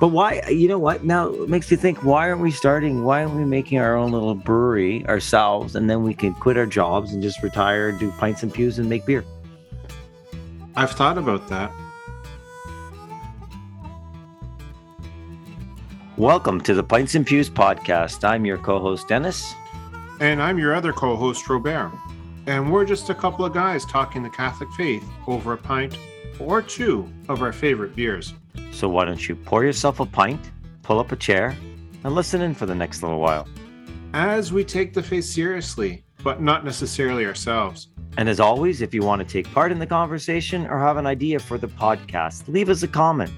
But why? You know what? Now it makes you think. Why aren't we starting? Why aren't we making our own little brewery ourselves, and then we can quit our jobs and just retire, do pints and pews, and make beer? I've thought about that. Welcome to the Pints and Pews podcast. I'm your co-host Dennis, and I'm your other co-host Robert. And we're just a couple of guys talking the Catholic faith over a pint or two of our favorite beers. So why don't you pour yourself a pint, pull up a chair, and listen in for the next little while. As we take the faith seriously, but not necessarily ourselves. And as always, if you want to take part in the conversation or have an idea for the podcast, leave us a comment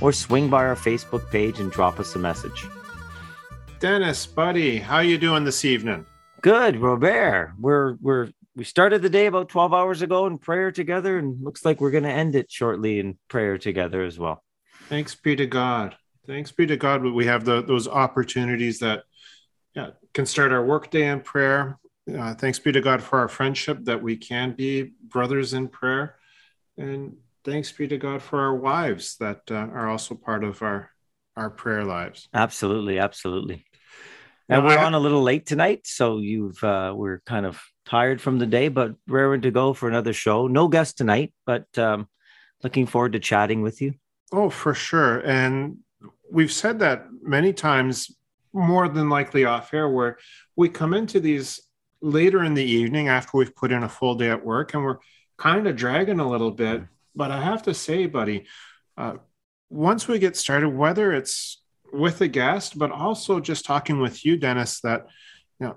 or swing by our Facebook page and drop us a message. Dennis, buddy, how you doing this evening? Good, Robert. We're we're we started the day about 12 hours ago in prayer together and looks like we're going to end it shortly in prayer together as well thanks be to god. Thanks be to god we have the, those opportunities that yeah, can start our workday in prayer. Uh, thanks be to god for our friendship that we can be brothers in prayer. And thanks be to god for our wives that uh, are also part of our our prayer lives. Absolutely absolutely. And we're on a little late tonight so you've uh, we're kind of tired from the day, but raring to go for another show. No guest tonight, but um, looking forward to chatting with you. Oh, for sure. And we've said that many times, more than likely off air, where we come into these later in the evening after we've put in a full day at work and we're kind of dragging a little bit. But I have to say, buddy, uh, once we get started, whether it's with a guest, but also just talking with you, Dennis, that you know,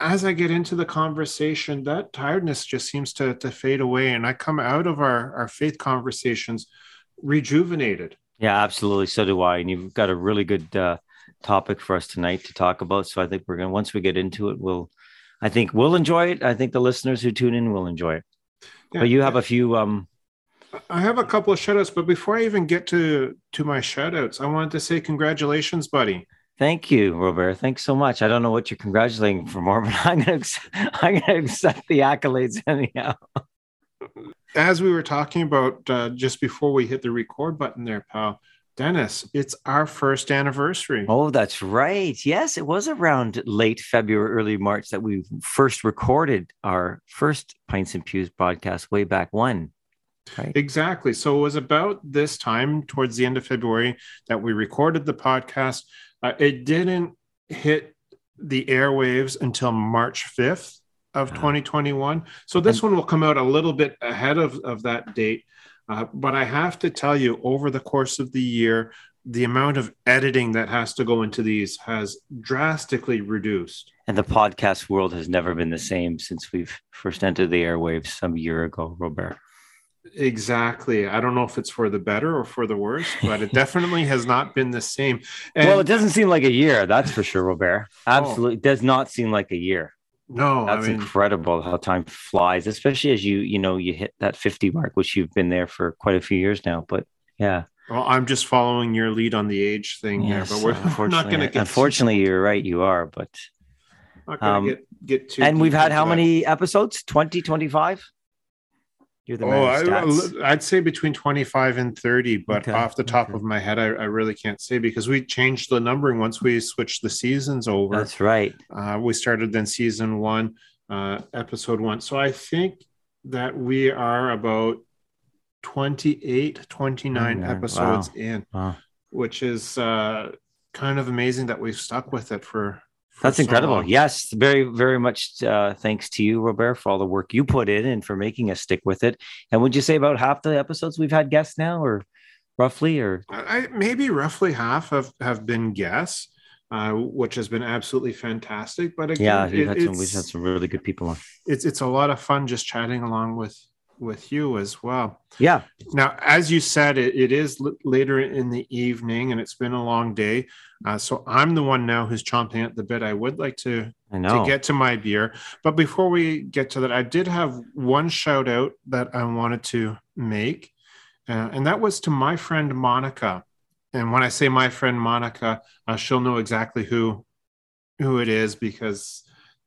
as I get into the conversation, that tiredness just seems to, to fade away. And I come out of our, our faith conversations rejuvenated. Yeah, absolutely. So do I. And you've got a really good uh, topic for us tonight to talk about. So I think we're going to, once we get into it, we'll, I think we'll enjoy it. I think the listeners who tune in will enjoy it. Yeah. But you have a few, um, I have a couple of shoutouts, but before I even get to to my shoutouts, I wanted to say congratulations, buddy. Thank you, Robert. Thanks so much. I don't know what you're congratulating for more, but I'm going to I'm going to accept the accolades anyhow. As we were talking about uh, just before we hit the record button there, pal, Dennis, it's our first anniversary. Oh, that's right. Yes, it was around late February, early March that we first recorded our first Pints and Pews podcast way back when. Right. Exactly. So it was about this time, towards the end of February, that we recorded the podcast. Uh, it didn't hit the airwaves until March 5th of 2021. So this one will come out a little bit ahead of, of that date. Uh, but I have to tell you, over the course of the year, the amount of editing that has to go into these has drastically reduced. And the podcast world has never been the same since we've first entered the airwaves some year ago, Robert. Exactly. I don't know if it's for the better or for the worse, but it definitely has not been the same. And, well, it doesn't seem like a year, that's for sure, Robert. Absolutely, oh. does not seem like a year. No, that's I mean, incredible how time flies, especially as you you know you hit that fifty mark, which you've been there for quite a few years now. But yeah. Well, I'm just following your lead on the age thing yes, here, but we're, we're not going to get. Unfortunately, you're right. You are, but not going to um, get get too. And we've had how many episodes? 20, 25? You're the oh, I, would say between 25 and 30, but okay. off the top okay. of my head, I, I, really can't say because we changed the numbering once we switched the seasons over. That's right. Uh, we started then season one, uh, episode one. So I think that we are about 28, 29 episodes wow. in, wow. which is uh, kind of amazing that we've stuck with it for that's incredible. Long. Yes, very, very much uh, thanks to you, Robert, for all the work you put in and for making us stick with it. And would you say about half the episodes we've had guests now, or roughly, or I, maybe roughly half have have been guests, uh, which has been absolutely fantastic. But again, yeah, it, had some, we've had some really good people on. It's it's a lot of fun just chatting along with with you as well. Yeah. Now, as you said, it, it is l- later in the evening and it's been a long day. Uh, so I'm the one now who's chomping at the bit. I would like to, to get to my beer. But before we get to that, I did have one shout out that I wanted to make. Uh, and that was to my friend Monica. And when I say my friend Monica, uh, she'll know exactly who who it is because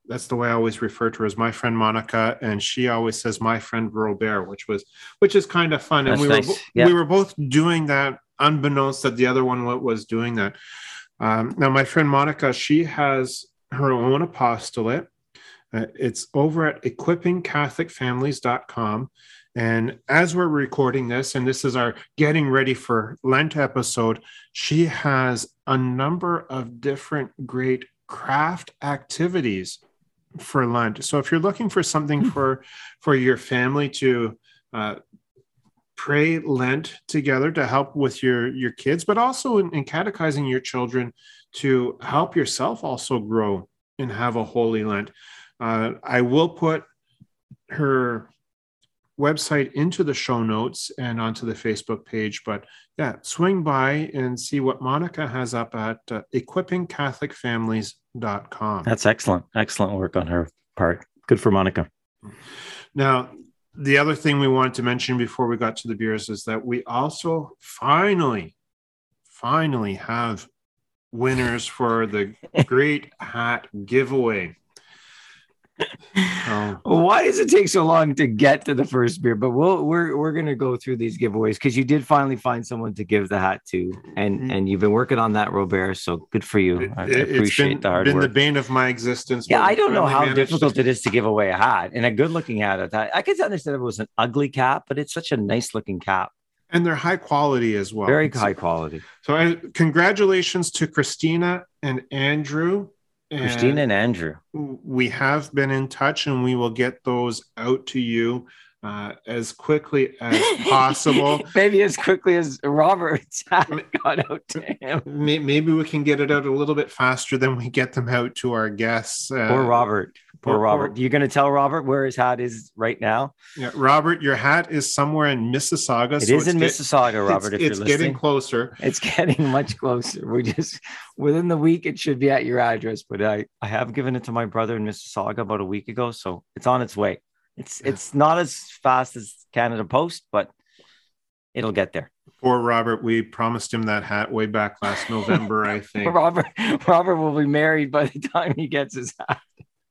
that's the way I always refer to her as my friend Monica, and she always says my friend Robert, which was which is kind of fun. That's and we nice. were yeah. we were both doing that unbeknownst that the other one was doing that. Um, now, my friend Monica, she has her own apostolate. Uh, it's over at equippingcatholicfamilies.com. And as we're recording this, and this is our getting ready for Lent episode, she has a number of different great craft activities for Lent. So if you're looking for something hmm. for for your family to uh, pray Lent together to help with your your kids, but also in, in catechizing your children to help yourself also grow and have a holy Lent. Uh, I will put her website into the show notes and onto the Facebook page. But yeah, swing by and see what Monica has up at uh, equippingcatholicfamilies.com. That's excellent. Excellent work on her part. Good for Monica. Now, the other thing we wanted to mention before we got to the beers is that we also finally, finally have winners for the Great Hat giveaway. Oh. Why does it take so long to get to the first beer? But we'll we're we're gonna go through these giveaways because you did finally find someone to give the hat to, and mm-hmm. and you've been working on that, Robert. So good for you. I, it, appreciate been, the hard been work. the bane of my existence. Yeah, I don't know how difficult it is to give away a hat and a good looking hat. At that, I could understand if it was an ugly cap, but it's such a nice looking cap and they're high quality as well. Very high quality. So, I, congratulations to Christina and Andrew and Christina and Andrew. We have been in touch and we will get those out to you uh, as quickly as possible. maybe as quickly as Robert's got out to him. Maybe we can get it out a little bit faster than we get them out to our guests. Uh, Poor Robert. Poor Robert. You're going to tell Robert where his hat is right now? Yeah, Robert, your hat is somewhere in Mississauga. It so is in get, Mississauga, Robert. It's, it's getting closer. It's getting much closer. We just within the week it should be at your address, but I I have given it to my brother in Mississauga about a week ago, so it's on its way. It's it's not as fast as Canada Post, but it'll get there. Poor Robert, we promised him that hat way back last November, I think. Robert Robert will be married by the time he gets his hat.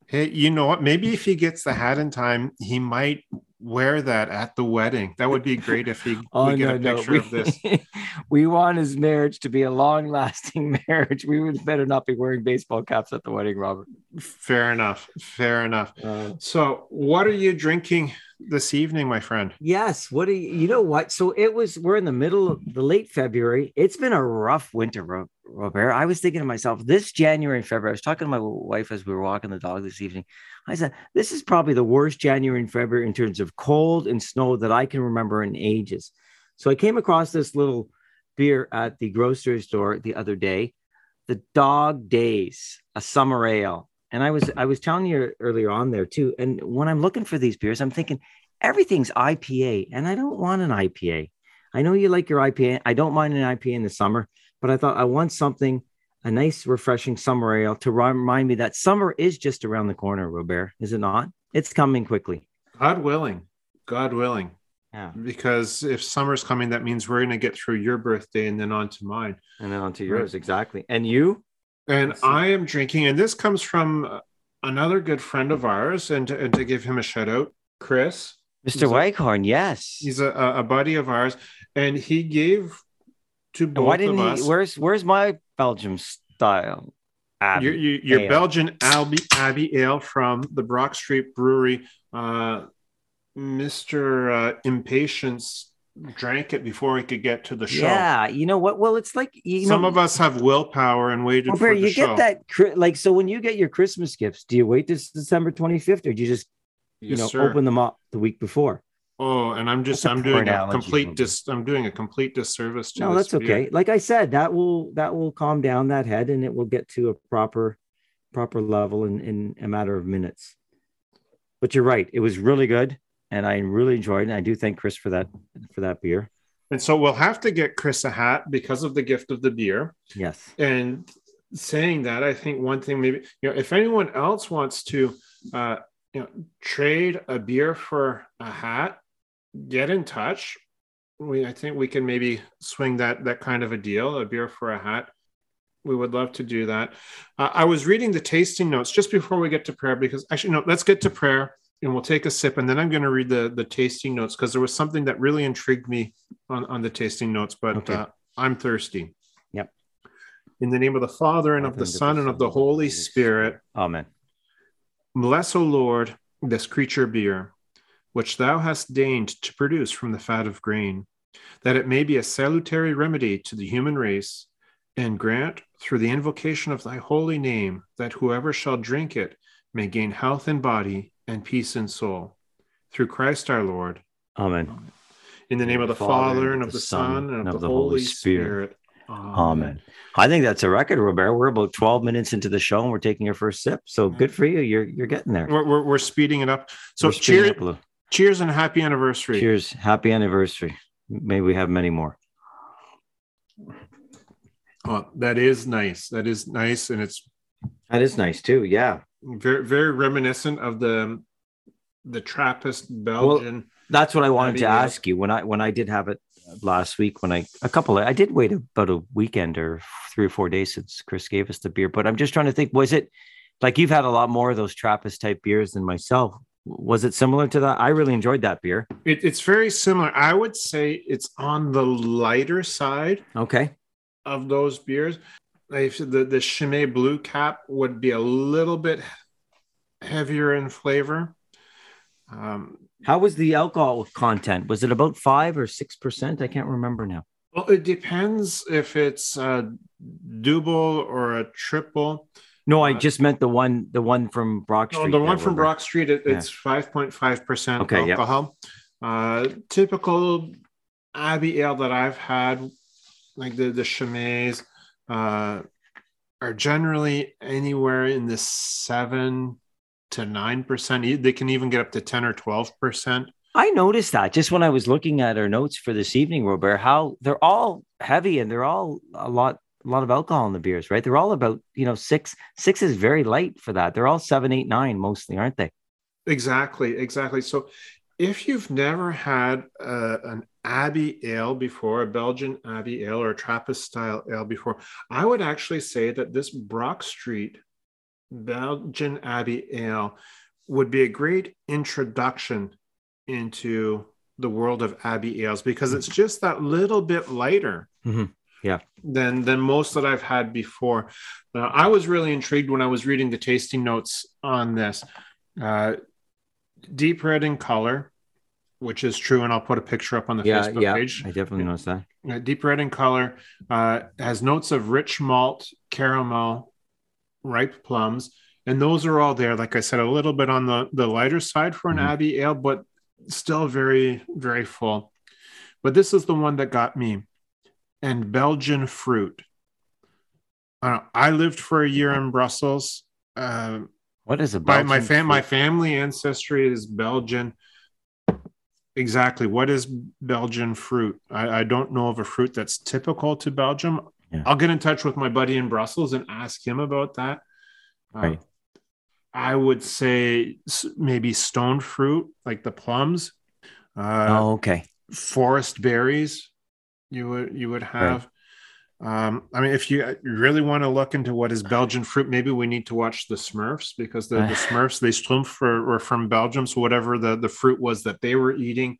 Hey, you know what? Maybe if he gets the hat in time, he might wear that at the wedding. That would be great if he oh, we get no, a picture no. of this. we want his marriage to be a long-lasting marriage. We would better not be wearing baseball caps at the wedding, Robert. Fair enough. Fair enough. Uh, so, what are you drinking this evening, my friend? Yes. What do you, you know? What? So it was. We're in the middle of the late February. It's been a rough winter, Robert. I was thinking to myself, this January and February. I was talking to my wife as we were walking the dog this evening. I said, this is probably the worst January and February in terms of cold and snow that I can remember in ages. So I came across this little beer at the grocery store the other day, the Dog Days, a summer ale. And I was I was telling you earlier on there too. And when I'm looking for these beers, I'm thinking everything's IPA, and I don't want an IPA. I know you like your IPA. I don't mind an IPA in the summer, but I thought I want something a nice, refreshing summer ale to remind me that summer is just around the corner, Robert, is it not? It's coming quickly. God willing. God willing. Yeah. Because if summer's coming, that means we're going to get through your birthday and then on to mine. And then on to yours. Right. Exactly. And you? And I am drinking, and this comes from another good friend of ours, and to, and to give him a shout out, Chris. Mr. Waghorn, yes. He's a, a buddy of ours, and he gave to both why didn't of he, Where's where's my Belgium style? Abbey your your, your Belgian Abbey, Abbey Ale from the Brock Street Brewery. Uh, Mister uh, Impatience drank it before we could get to the show. Yeah, you know what? Well, it's like some know, of us have willpower and waited well, for the you show. get that like so when you get your Christmas gifts, do you wait this December twenty fifth or do you just you yes, know sir. open them up the week before? Oh, and I'm just I'm doing a complete dis I'm doing a complete disservice to No, that's beer. okay. Like I said, that will that will calm down that head and it will get to a proper proper level in, in a matter of minutes. But you're right, it was really good and I really enjoyed it. And I do thank Chris for that for that beer. And so we'll have to get Chris a hat because of the gift of the beer. Yes. And saying that, I think one thing maybe you know if anyone else wants to uh you know trade a beer for a hat get in touch. We I think we can maybe swing that that kind of a deal, a beer for a hat. We would love to do that. Uh, I was reading the tasting notes just before we get to prayer because actually no, let's get to prayer and we'll take a sip and then I'm going to read the the tasting notes because there was something that really intrigued me on on the tasting notes. But okay. uh, I'm thirsty. Yep. In the name of the Father and of the Son and of the Holy Spirit. Amen. Bless, O Lord, this creature beer, which thou hast deigned to produce from the fat of grain, that it may be a salutary remedy to the human race, and grant, through the invocation of thy holy name, that whoever shall drink it may gain health in body and peace in soul. Through Christ our Lord. Amen. In the name of the Father, and of the Son, and of the Holy Spirit. Amen. I think that's a record, Robert. We're about 12 minutes into the show and we're taking our first sip. So good for you. You're you're getting there. We're, we're, we're speeding it up. So cheers, cheers and happy anniversary. Cheers. Happy anniversary. May we have many more. Oh, that is nice. That is nice. And it's That is nice too. Yeah. Very, very reminiscent of the the Trappist Belgian. That's what I wanted to ask you when I when I did have it last week when I a couple of, I did wait about a weekend or three or four days since Chris gave us the beer, but I'm just trying to think was it like you've had a lot more of those Trappist type beers than myself. Was it similar to that? I really enjoyed that beer. It, it's very similar. I would say it's on the lighter side Okay. of those beers. Like the the Chimay Blue Cap would be a little bit heavier in flavor. Um, How was the alcohol content? Was it about five or six percent? I can't remember now. well, it depends if it's a double or a triple. No, I Uh, just meant the one, the one from Brock No, Street. the one from. Brock Street, it, it's five point five percent Okay, yep. alcohol. Uh, typical Abbey Ale that I've had, like the the Chimay's, uh, are generally anywhere in the seven to nine percent. They can even get up to ten or twelve percent. I noticed that just when I was looking at our notes for this evening, Robert, how they're all heavy and they're all a lot, a lot of alcohol in the beers, right? They're all about, you know, six, six is very light for that. They're all seven, eight, nine mostly, aren't they? Exactly, exactly. So, if you've never had uh, an Abbey Ale before, a Belgian Abbey Ale or a Trappist style ale before, I would actually say that this Brock Street Belgian Abbey Ale would be a great introduction into the world of Abbey ales because it's just that little bit lighter Mhm. Yeah. than than most that I've had before. Uh, I was really intrigued when I was reading the tasting notes on this. Uh, deep red in color, which is true, and I'll put a picture up on the Yeah, Facebook yeah. page. I definitely noticed that. Deep red in color, uh, has notes of rich malt, caramel, ripe plums, and those are all there. Like I said, a little bit on the the lighter side for an Mhm. Abbey ale, but still very very full. But this is the one that got me, and Belgian fruit. Uh, I lived for a year in Brussels. Uh, What is a my Belgian my fam- my family ancestry is Belgian. Exactly. What is Belgian fruit? I, I don't know of a fruit that's typical to Belgium. Yeah. I'll get in touch with my buddy in Brussels and ask him about that. Uh, Right. I would say maybe stone fruit, like the plums, uh, oh, okay. forest berries. You would you would have. Um, I mean, if you really want to look into what is Belgian fruit, maybe we need to watch the Smurfs because the, the Smurfs, they Schtroumpf were, were from Belgium. So whatever the, the fruit was that they were eating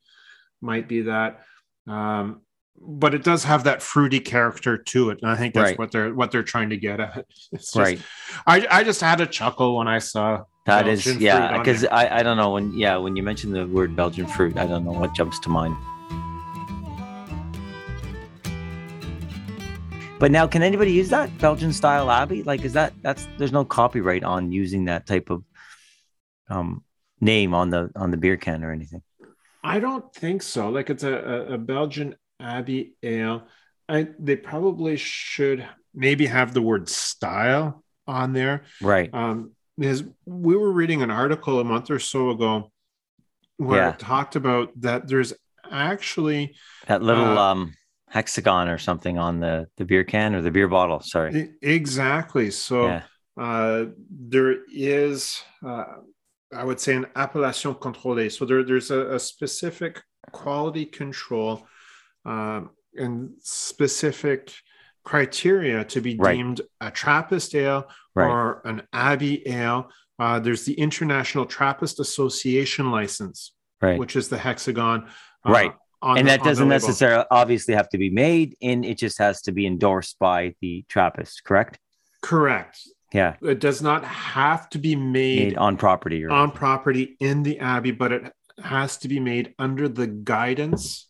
might be that. Um, but it does have that fruity character to it. And I think that's Right. what they're what they're trying to get at. Just- Right. I, I just had a chuckle when I saw That is, Belgian fruit yeah, because. I, I don't know when, yeah, when you mention the word Belgian fruit, I don't know what jumps to mind. But now, can anybody use that Belgian style Abbey? Like, is that that's there's no copyright on using that type of um name on the on the beer can or anything? I don't think so. Like it's a, a, a Belgian Abbey ale. I, they probably should maybe have the word style on there. Right. Um, because we were reading an article a month or so ago where Yeah. it talked about that there's actually That little Uh, um hexagon or something on the the beer can or the beer bottle. Sorry. exactly so Yeah. uh, there is uh, I would say an appellation contrôlée. So there, there's a, a specific quality control um, and specific criteria to be Right. deemed a Trappist ale Right. or an Abbey ale. Uh, there's the International Trappist Association license, Right. which is the hexagon. Uh, Right. And the- that doesn't necessarily obviously have to be made and it just has to be endorsed by the trappist correct correct. yeah It does not have to be made made on property or on property in the abbey, but it has to be made under the guidance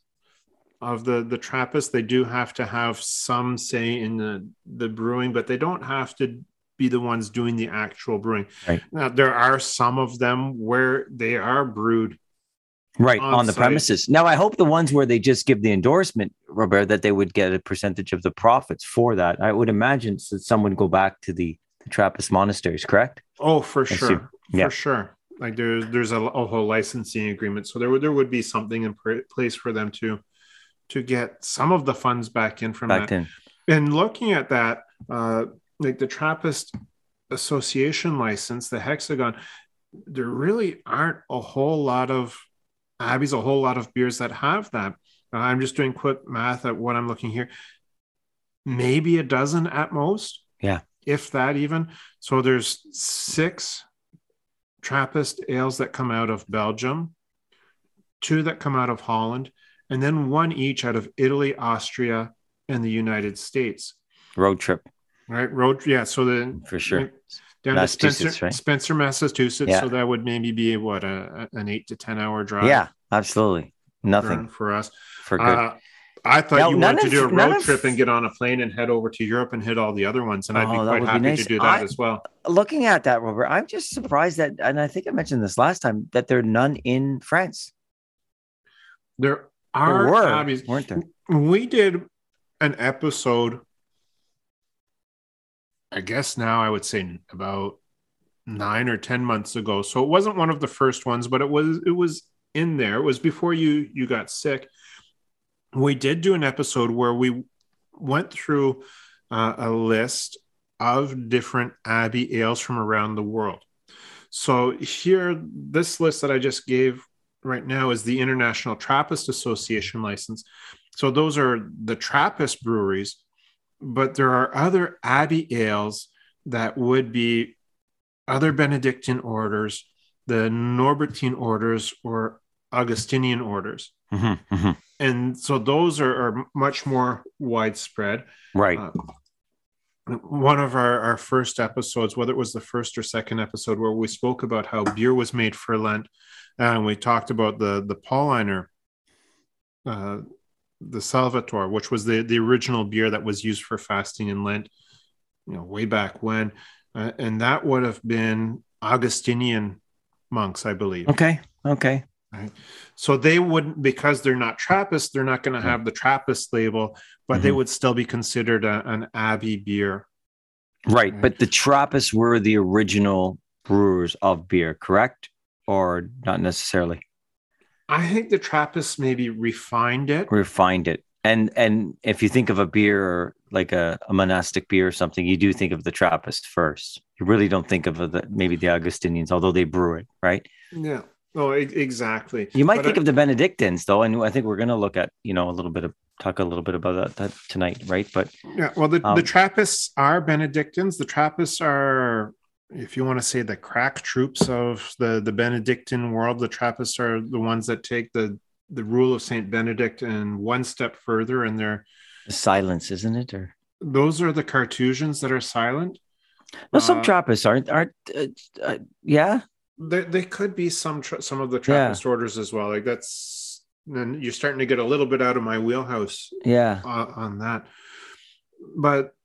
of the the Trappist. They do have to have some say in the the brewing, but they don't have to be the ones doing the actual brewing. Right. Now there are some of them where they are brewed. Right on on the site. premises now i hope the ones where they just give the endorsement robert that they would get a percentage of the profits for that i would imagine that some would go back to the, the trappist monasteries correct Oh, for sure, Yeah. for sure. Like there's there's a, a whole licensing agreement, so there would there would be something in pr- place for them to to get some of the funds back in from back that. then and looking at that, uh, like the Trappist Association license, the Hexagon, there really aren't a whole lot of abbeys, a whole lot of beers that have that. Uh, I'm just doing quick math at what I'm looking here. Maybe a dozen at most. Yeah. If that even. So there's six Trappist ales that come out of Belgium, two that come out of Holland, and then one each out of Italy, Austria, and the United States. road trip Right, road, yeah. So the for sure down to Spencer, right? Spencer, Massachusetts. Yeah. So that would maybe be what a, an eight to ten hour drive. yeah absolutely nothing for us. for good Uh, I thought Now, you wanted to do a road of- trip and get on a plane and head over to Europe and hit all the other ones, and I'd be Oh, quite would be happy nice. to do that I- as well. looking at that robert i'm just surprised that and i think i mentioned this last time that there are none in france There there are were abbeys. weren't there we did an episode i guess now i would say about nine or ten months ago. So it wasn't one of the first ones but it was it was in there. It was before you you got sick. We did do an episode where we went through uh, a list of different abbey ales from around the world. So here this list that i just gave right now is the international trappist association license. So those are the Trappist breweries, but there are other Abbey ales that would be other Benedictine orders, the Norbertine orders, or Augustinian orders. Mhm, mhm. And so those are, are much more widespread. right Uh, one of our, our first episodes, whether it was the first or second episode, where we spoke about how beer was made for Lent, and we talked about the the Paulaner, uh, the Salvator, which was the the original beer that was used for fasting in Lent, you know, way back when, uh, and that would have been Augustinian monks, I believe. okay okay Right. So they wouldn't, because they're not Trappist, they're not going to have the Trappist label, but they Mhm. would still be considered a, an Abbey beer. Right, Right. but the Trappists were the original brewers of beer, correct? Or not necessarily I think the Trappists maybe refined it. refined it. And and if you think of a beer or like a, a monastic beer or something, you do think of the Trappist first. You really don't think of the maybe the Augustinians, although they brew it, right? Yeah. Oh, e- exactly. You might But think I- of the Benedictines, though, and I think we're going to look at you know a little bit of talk a little bit about that, that tonight, right? But Yeah. Well, the, Um, the Trappists are Benedictines. The Trappists are, if you want to say, the crack troops of the the Benedictine world. The Trappists are the ones that take the the rule of Saint Benedict and one step further, and they're silence, isn't it? Or those are the Carthusians that are silent. no, some Uh, Trappists aren't aren't. Uh, uh, yeah, they, there could be some tra- some of the Trappist orders as well. Like that's then you're starting to get a little bit out of my wheelhouse yeah, uh, on that. But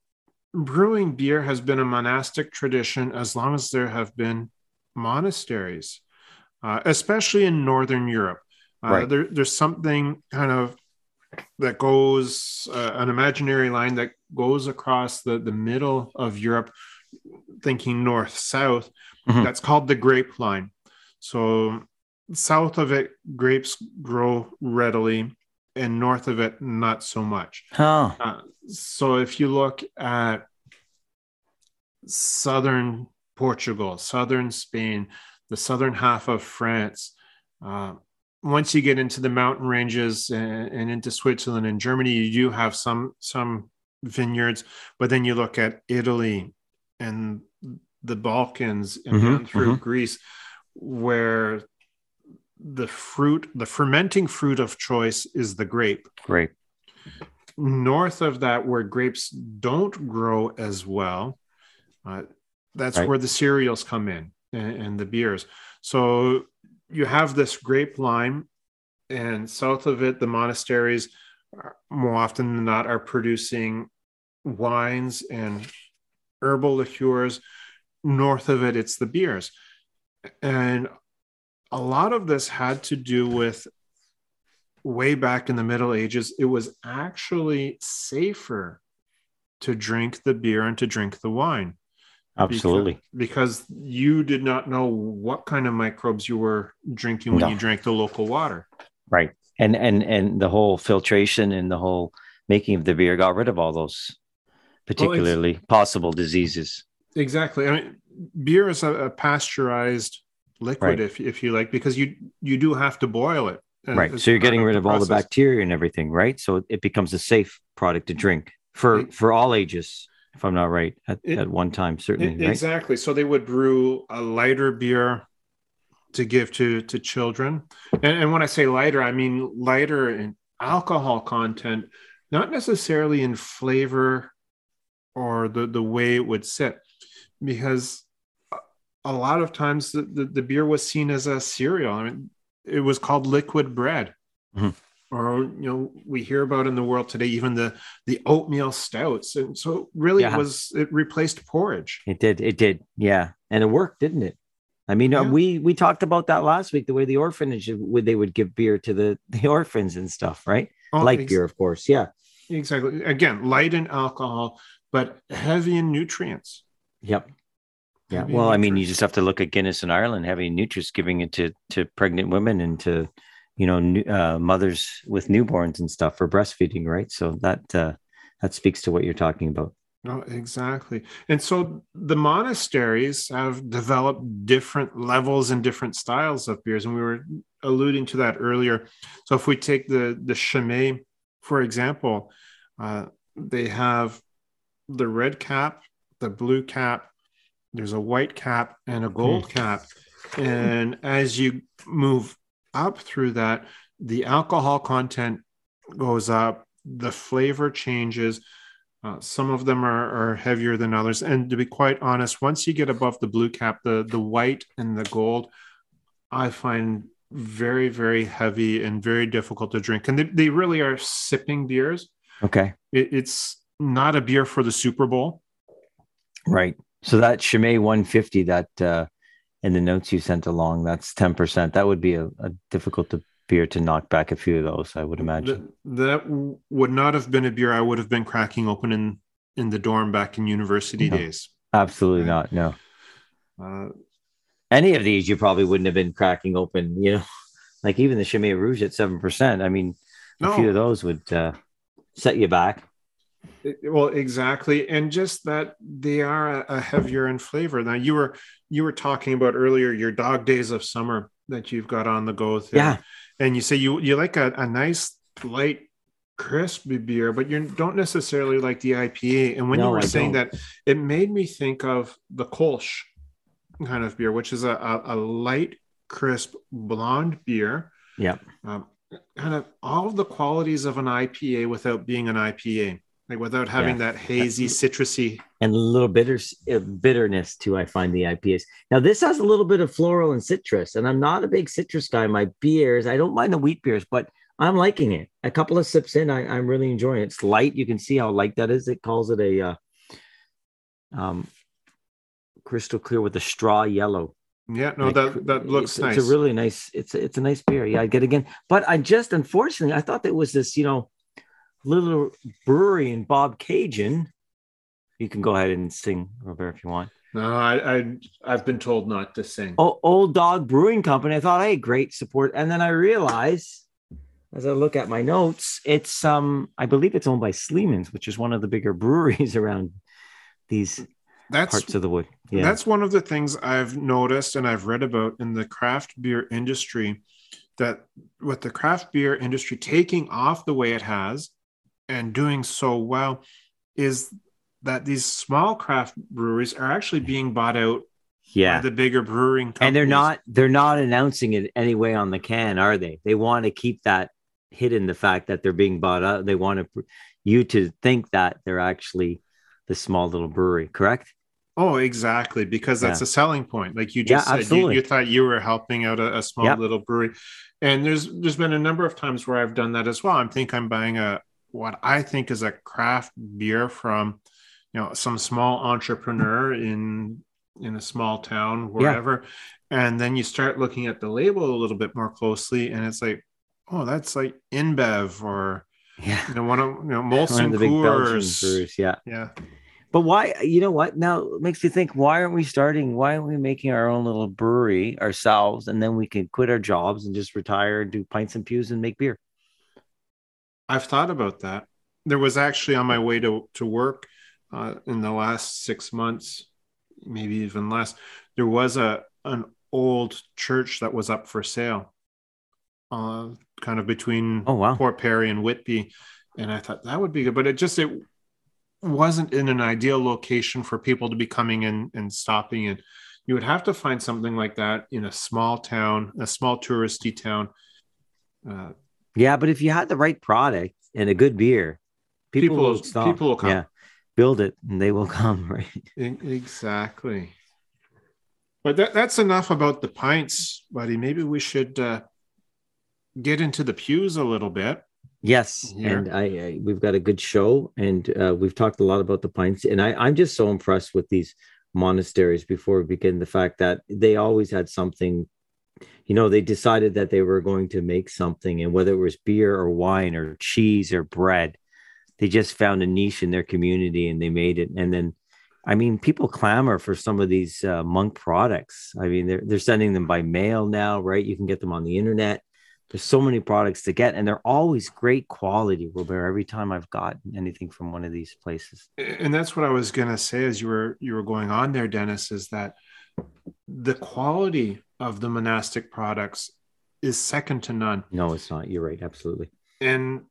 brewing beer has been a monastic tradition as long as there have been monasteries, uh, especially in Northern Europe. Uh, Right. there, there's something kind of that goes uh, an imaginary line that goes across the, the middle of Europe, thinking north south. Mhm. That's called the grape line. So south of it, grapes grow readily, and north of it, not so much. oh, Uh, so if you look at southern Portugal, southern Spain, the southern half of France, uh, once you get into the mountain ranges and, and into Switzerland and Germany, you do have some some vineyards. But then you look at Italy and the Balkans and Mhm, down through mhm. Greece, where the fruit, the fermenting fruit of choice is the grape. Grape. North of that, where grapes don't grow as well, uh, that's Right. where the cereals come in and, and the beers. So you have this grape line, and south of it, the monasteries, more often than not, are producing wines and herbal liqueurs. North of it, it's the beers. And a lot of this had to do with way back in the Middle Ages, it was actually safer to drink the beer and to drink the wine Absolutely. because, because you did not know what kind of microbes you were drinking when No. you drank the local water. Right. And and and the whole filtration and the whole making of the beer got rid of all those particularly possible diseases. Exactly. I mean, beer is a, a pasteurized liquid, Right. if if you like, because you you do have to boil it. Uh, as- Right. So you're getting rid of all the bacteria and everything, right? So it becomes a safe product to drink for It- for all ages, if I'm not right, at, It- at one time, certainly, E- right? Exactly. So they would brew a lighter beer to give to to children, and, and when I say lighter, I mean lighter in alcohol content, not necessarily in flavor or the the way it would sit, because a- lot of times the, the, the beer was seen as a cereal. I mean, it was called liquid bread. Mhm. Or you know, we hear about in the world today even the the oatmeal stouts, and so really Yeah. it was it replaced porridge. It did. It did. Yeah, and it worked, didn't it? I mean, uh, Yeah. we we talked about that last week. The way the orphanage would they would give beer to the the orphans and stuff, right? Oh, Light ex- beer, of course. Yeah. Exactly. Again, light in alcohol, but heavy in nutrients. Yep. Yeah. Well, I mean, you just have to look at Guinness in Ireland having nutrients giving it to to pregnant women and to you know new, uh, mothers with newborns and stuff for breastfeeding, right? So that uh, that speaks to what you're talking about. No, exactly. And so the monasteries have developed different levels and different styles of beers, and we were alluding to that earlier. So if we take the the Chimay, for example, uh, they have the red cap, the blue cap, there's a white cap, and a gold cap. And as you move up through that, the alcohol content goes up, the flavor changes. Uh, some of them are, are heavier than others. And to be quite honest, once you get above the blue cap, the, the white and the gold, I find very, very heavy and very difficult to drink. And they, they really are sipping beers. Okay. It, it's not a beer for the Super Bowl. Right. So that Chimay 150 that uh, in the notes you sent along, that's 10%. That would be a, a difficult to, beer to knock back a few of those, I would imagine. That, that would not have been a beer I would have been cracking open in, in the dorm back in university No. days. Absolutely Right. not. No. Uh, Any of these you probably wouldn't have been cracking open, you know, like even the Chimay Rouge at 7%. I mean, a few of those would uh, set you back. Well, exactly, and just that they are a, a heavier in flavor. Now you were you were talking about earlier your dog days of summer that you've got on the go. There. Yeah. and you say you you like a, a nice light crispy beer but you don't necessarily like the ipa and when you were I saying don't. that it made me think of the kolsch kind of beer which is a, a, a light crisp blonde beer Yeah. um, kind of all of the qualities of an ipa without being an ipa like without having that hazy citrusy And a little bitter, uh, bitterness too, I find the IPAs. Now, this has a little bit of floral and citrus, and I'm not a big citrus guy. My beers, I don't mind the wheat beers, but I'm liking it. A couple of sips in, I, I'm really enjoying it. It's light. You can see how light that is. It calls it a uh, um, crystal clear with a straw yellow. yeah no that that looks it's, nice It's a really nice. It's it's a nice beer. Yeah, I get it again. But I just unfortunately I thought there was this, you know, little brewery in Bobcaygeon. You can go ahead and sing, Robert, if you want. no I, I i've been told not to sing Oh, Old Dog Brewing Company. I thought, hey, great support. And then I realized, as I look at my notes, it's um, I believe it's owned by Sleeman's, which is one of the bigger breweries around these that's parts of the wood. Yeah. That's one of the things I've noticed and I've read about in the craft beer industry that with the craft beer industry taking off the way it has and doing so well is that these small craft breweries are actually being bought out Yeah. the bigger brewing companies. And they're not they're not announcing it anyway on the can, are they? They want to keep that hidden the fact that they're being bought out. They want to you to think that they're actually the small little brewery, correct? Oh, exactly. Because that's Yeah. a selling point. Like you Yeah, just said, you, you thought you were helping out a, a small Yep. little brewery. And there's there's been a number of times where I've done that as well. I think I'm buying a what I think is a craft beer from you know some small entrepreneur in in a small town wherever. And then you start looking at the label a little bit more closely, and it's like, oh, that's like InBev or Yeah. you know one of you know One Molson the big Belgian Coors. yeah. Yeah. But why? You know what? Now it makes me think. Why aren't we starting? Why aren't we making our own little brewery ourselves, and then we can quit our jobs and just retire and do pints and pews and make beer? I've thought about that. There was actually on my way to, to work uh, in the last six months, maybe even less, there was a an old church that was up for sale, uh, kind of between Oh wow! Port Perry and Whitby. And I thought that would be good, but it just it wasn't in an ideal location for people to be coming in and stopping in. You would have to find something like that in a small town, a small touristy town. Uh, Yeah, but if you had the right product and a good beer, people, People will stop. people will come. Yeah, build it and they will come. Right? Exactly. But that, that's enough about the pints, buddy. Maybe we should uh, get into the pews a little bit. Yes, Here. and I, I we've got a good show, and uh, we've talked a lot about the pints, and I, I'm just so impressed with these monasteries. Before we begin, the fact that they always had something, you know, they decided that they were going to make something, and whether it was beer or wine or cheese or bread, they just found a niche in their community and they made it. And then, I mean, people clamor for some of these uh, monk products. I mean, they're they're sending them by mail now, right? You can get them on the internet there's so many products to get and they're always great quality robert every time i've gotten anything from one of these places And that's what I was gonna say as you were you were going on there, Dennis, is that the quality of the monastic products is second to none. no it's not you're right absolutely And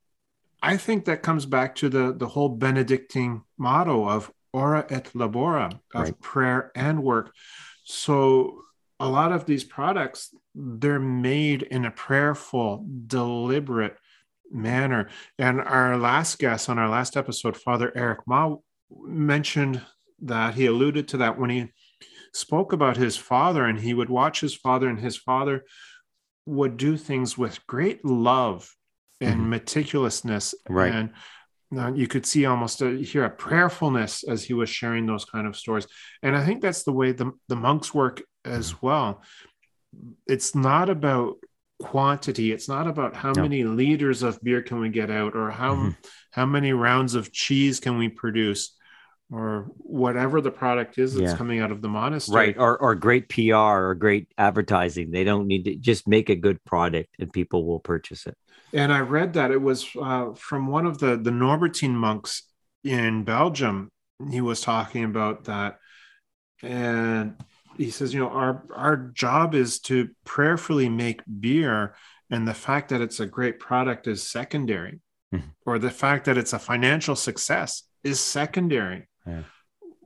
I think that comes back to the the whole Benedictine motto of ora et labora, of Right. prayer and work. So a lot of these products, they're made in a prayerful, deliberate manner. And our last guest on our last episode, Father Eric Ma, mentioned that he alluded to that when he spoke about his father, and he would watch his father, and his father would do things with great love and Mhm. meticulousness. Right. And uh, you could see almost a, hear a prayerfulness as he was sharing those kind of stories. And I think that's the way the, the monks work as well. It's not about quantity. It's not about how No. many liters of beer can we get out or how Mhm. how many rounds of cheese can we produce or whatever the product is that's Yeah. coming out of the monastery. right or, or great pr or great advertising they don't need to just make a good product and people will purchase it And I read that it was uh, from one of the the Norbertine monks in Belgium. He was talking about that, and he says, you know, our our job is to prayerfully make beer, and the fact that it's a great product is secondary, Mhm. or the fact that it's a financial success is secondary. Yeah.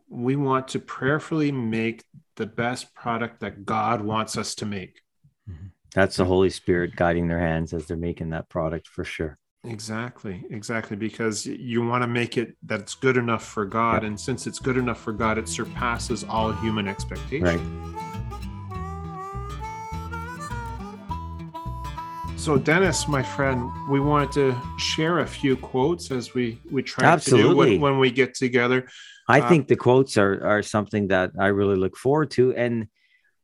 We want to prayerfully make the best product that God wants us to make. Mm-hmm. that's the holy spirit guiding their hands as they're making that product for sure Exactly, exactly. Because you want to make it that's good enough for God. And since it's good enough for God, it surpasses all human expectation. right So, Dennis, my friend, we wanted to share a few quotes as we we try to do Absolutely. when, when we get together. I Uh, think the quotes are are something that I really look forward to, and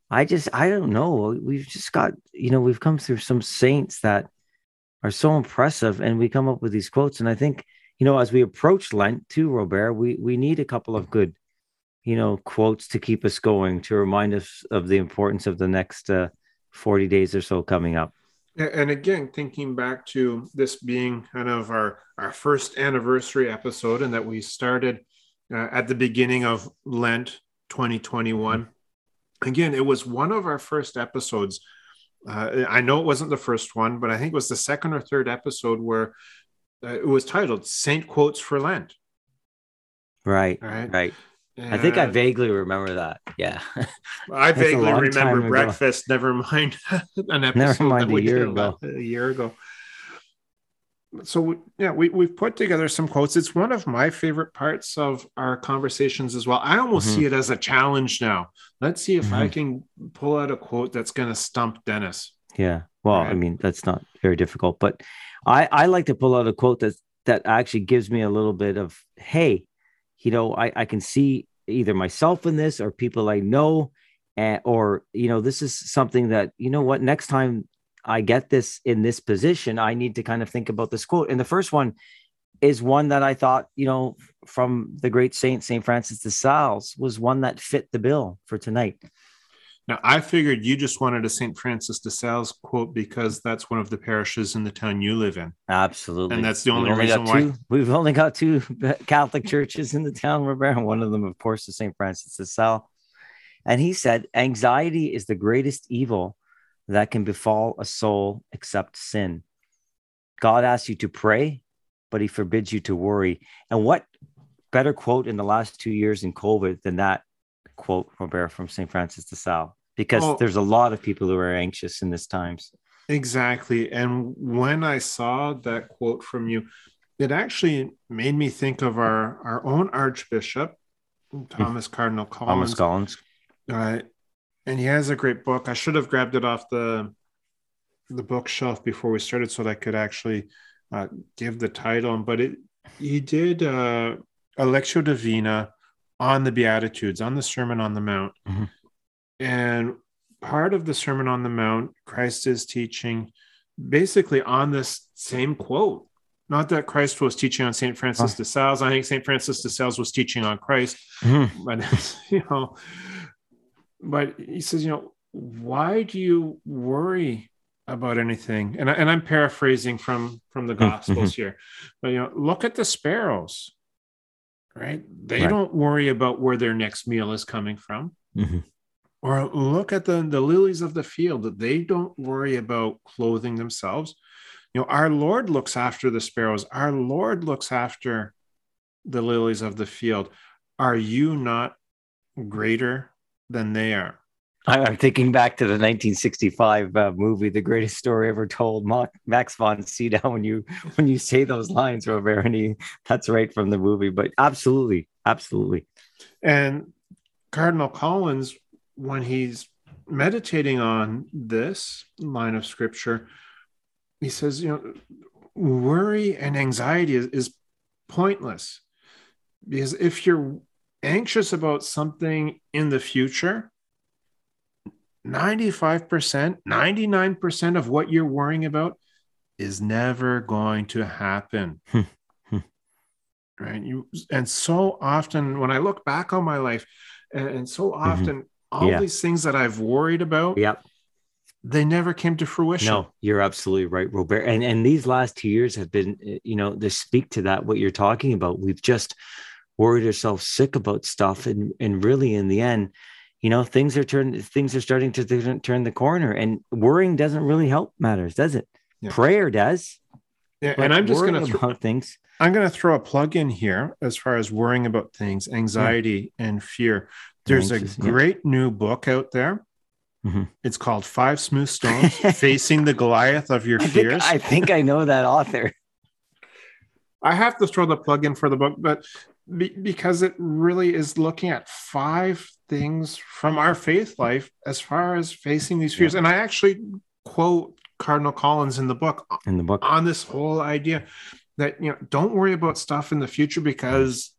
I just I don't know. We've just got you know we've come through some saints that are so impressive, and we come up with these quotes, and I think you know as we approach Lent too, Robert, we we need a couple of good you know quotes to keep us going to remind us of the importance of the next uh, forty days or so coming up. And again, thinking back to this being kind of our, our first anniversary episode, and that we started uh, at the beginning of Lent 2021. Again, it was one of our first episodes. Uh, I know it wasn't the first one, but I think it was the second or third episode where uh, it was titled Saint Quotes for Lent. Right, All right. Right. I think I vaguely remember that. Yeah. I vaguely remember breakfast. Never mind an episode mind that a we year ago. a year ago. So we- yeah, we we've put together some quotes. It's one of my favorite parts of our conversations as well. I almost Mhm. see it as a challenge now. Let's see if I Mhm. can pull out a quote that's going to stump Dennis. Yeah. Well, I mean, that's not very difficult, but I, I like to pull out a quote that that actually gives me a little bit of, hey, you know, I, I can see either myself in this or people I know, and, or, you know, this is something that, you know what, next time I get this in this position, I need to kind of think about this quote. And the first one is one that I thought, you know, from the great saint, St. Francis de Sales, was one that fit the bill for tonight. Now, I figured you just wanted a St. Francis de Sales quote because that's one of the parishes in the town you live in. Absolutely. And that's the only only reason why- two- we've only got two Catholic churches in the town, Robert. and One of them, of course, is St. Francis de Sales. And he said, anxiety is the greatest evil that can befall a soul except sin. God asks you to pray, but he forbids you to worry. And what better quote in the last two years in COVID than that quote, Robert, from St. Francis de Sales? Because Oh. there's a lot of people who are anxious in this times. Exactly. And when I saw that quote from you, it actually made me think of our, our own Archbishop, Thomas Cardinal Collins. Thomas Collins. Collins. Uh, and he has a great book. I should have grabbed it off the the bookshelf before we started so that I could actually uh, give the title. But it he did uh, a Lectio Divina on the Beatitudes, on the Sermon on the Mount. Mhm. And part of the Sermon on the Mount, Christ is teaching basically on this same quote. Not that Christ was teaching on St. Francis de Sales. I think St. Francis de Sales was teaching on Christ Mhm. but you know but he says you know why do you worry about anything and, I, and i'm paraphrasing from from the gospels here but you know look at the sparrows right? They Right. don't worry about where their next meal is coming from. Mhm. or look at the the lilies of the field. That they don't worry about clothing themselves. You know our lord looks after the sparrows. Our lord looks after the lilies of the field. Are you not greater than they are I'm thinking back to the 1965 uh, movie, "The Greatest Story Ever Told." Max von Sydow. When you when you say those lines, Robert, and that's right from the movie. But absolutely, absolutely. and cardinal collins when he's meditating on this line of scripture he says you know worry and anxiety is, is pointless because if you're anxious about something in the future 95% 99% of what you're worrying about is never going to happen Hmm. Hmm. right you and so often when i look back on my life and, and so often all Mm-hmm. Yeah. these things that i've worried about Yep. they never came to fruition No, you're absolutely right, Robert. And and these last two years have been, uh, you know, to speak to that what you're talking about. We've just worried ourselves sick about stuff, and and really in the end, you know, things are turn things are starting to turn- turn the corner, and worrying doesn't really help matters, does it? Yeah. Prayer does. Yeah, and i'm just going to about things. i'm going to throw a plug in here as far as worrying about things anxiety and fear there's Anxious, a yeah. great new book out there Mhm. it's called five smooth stones facing the goliath of your I think, fears I think I know that author. I have to throw the plug in for the book, but be, because it really is looking at five things from our faith life as far as facing these fears. And I actually quote Cardinal Collins in the book in the book. on this whole idea that, you know, don't worry about stuff in the future because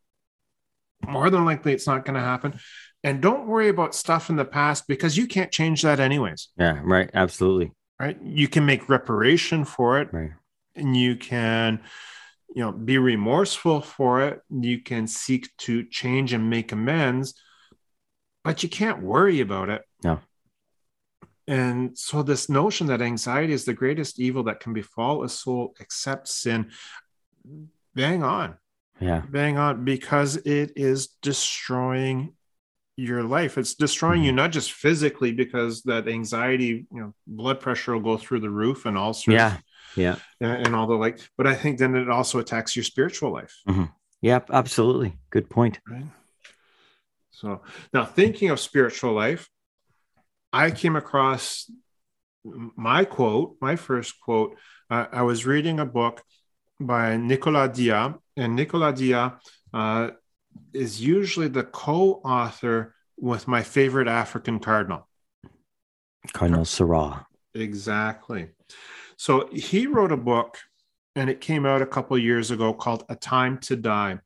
more than likely it's not going to happen. And don't worry about stuff in the past because you can't change that anyways, Yeah, right. Absolutely. right? You can make reparation for it Right. and you can you know be remorseful for it you can seek to change and make amends but you can't worry about it No. and so this notion that anxiety is the greatest evil that can befall a soul except sin bang on Yeah. bang on because it is destroying your life it's destroying you mm-hmm. not just physically because that anxiety you know blood pressure will go through the roof and ulcers Yeah. Yeah. and, and all the like but i think then it also attacks your spiritual life Yep. Absolutely. Good point. right So now thinking of spiritual life, I came across my quote, my first quote. Uh, I was reading a book by Nicolas Diat, and Nicolas Diat uh, is usually the co-author with my favorite African cardinal, Cardinal Sarah. Exactly. So he wrote a book, and it came out a couple years ago called "A Time to Die."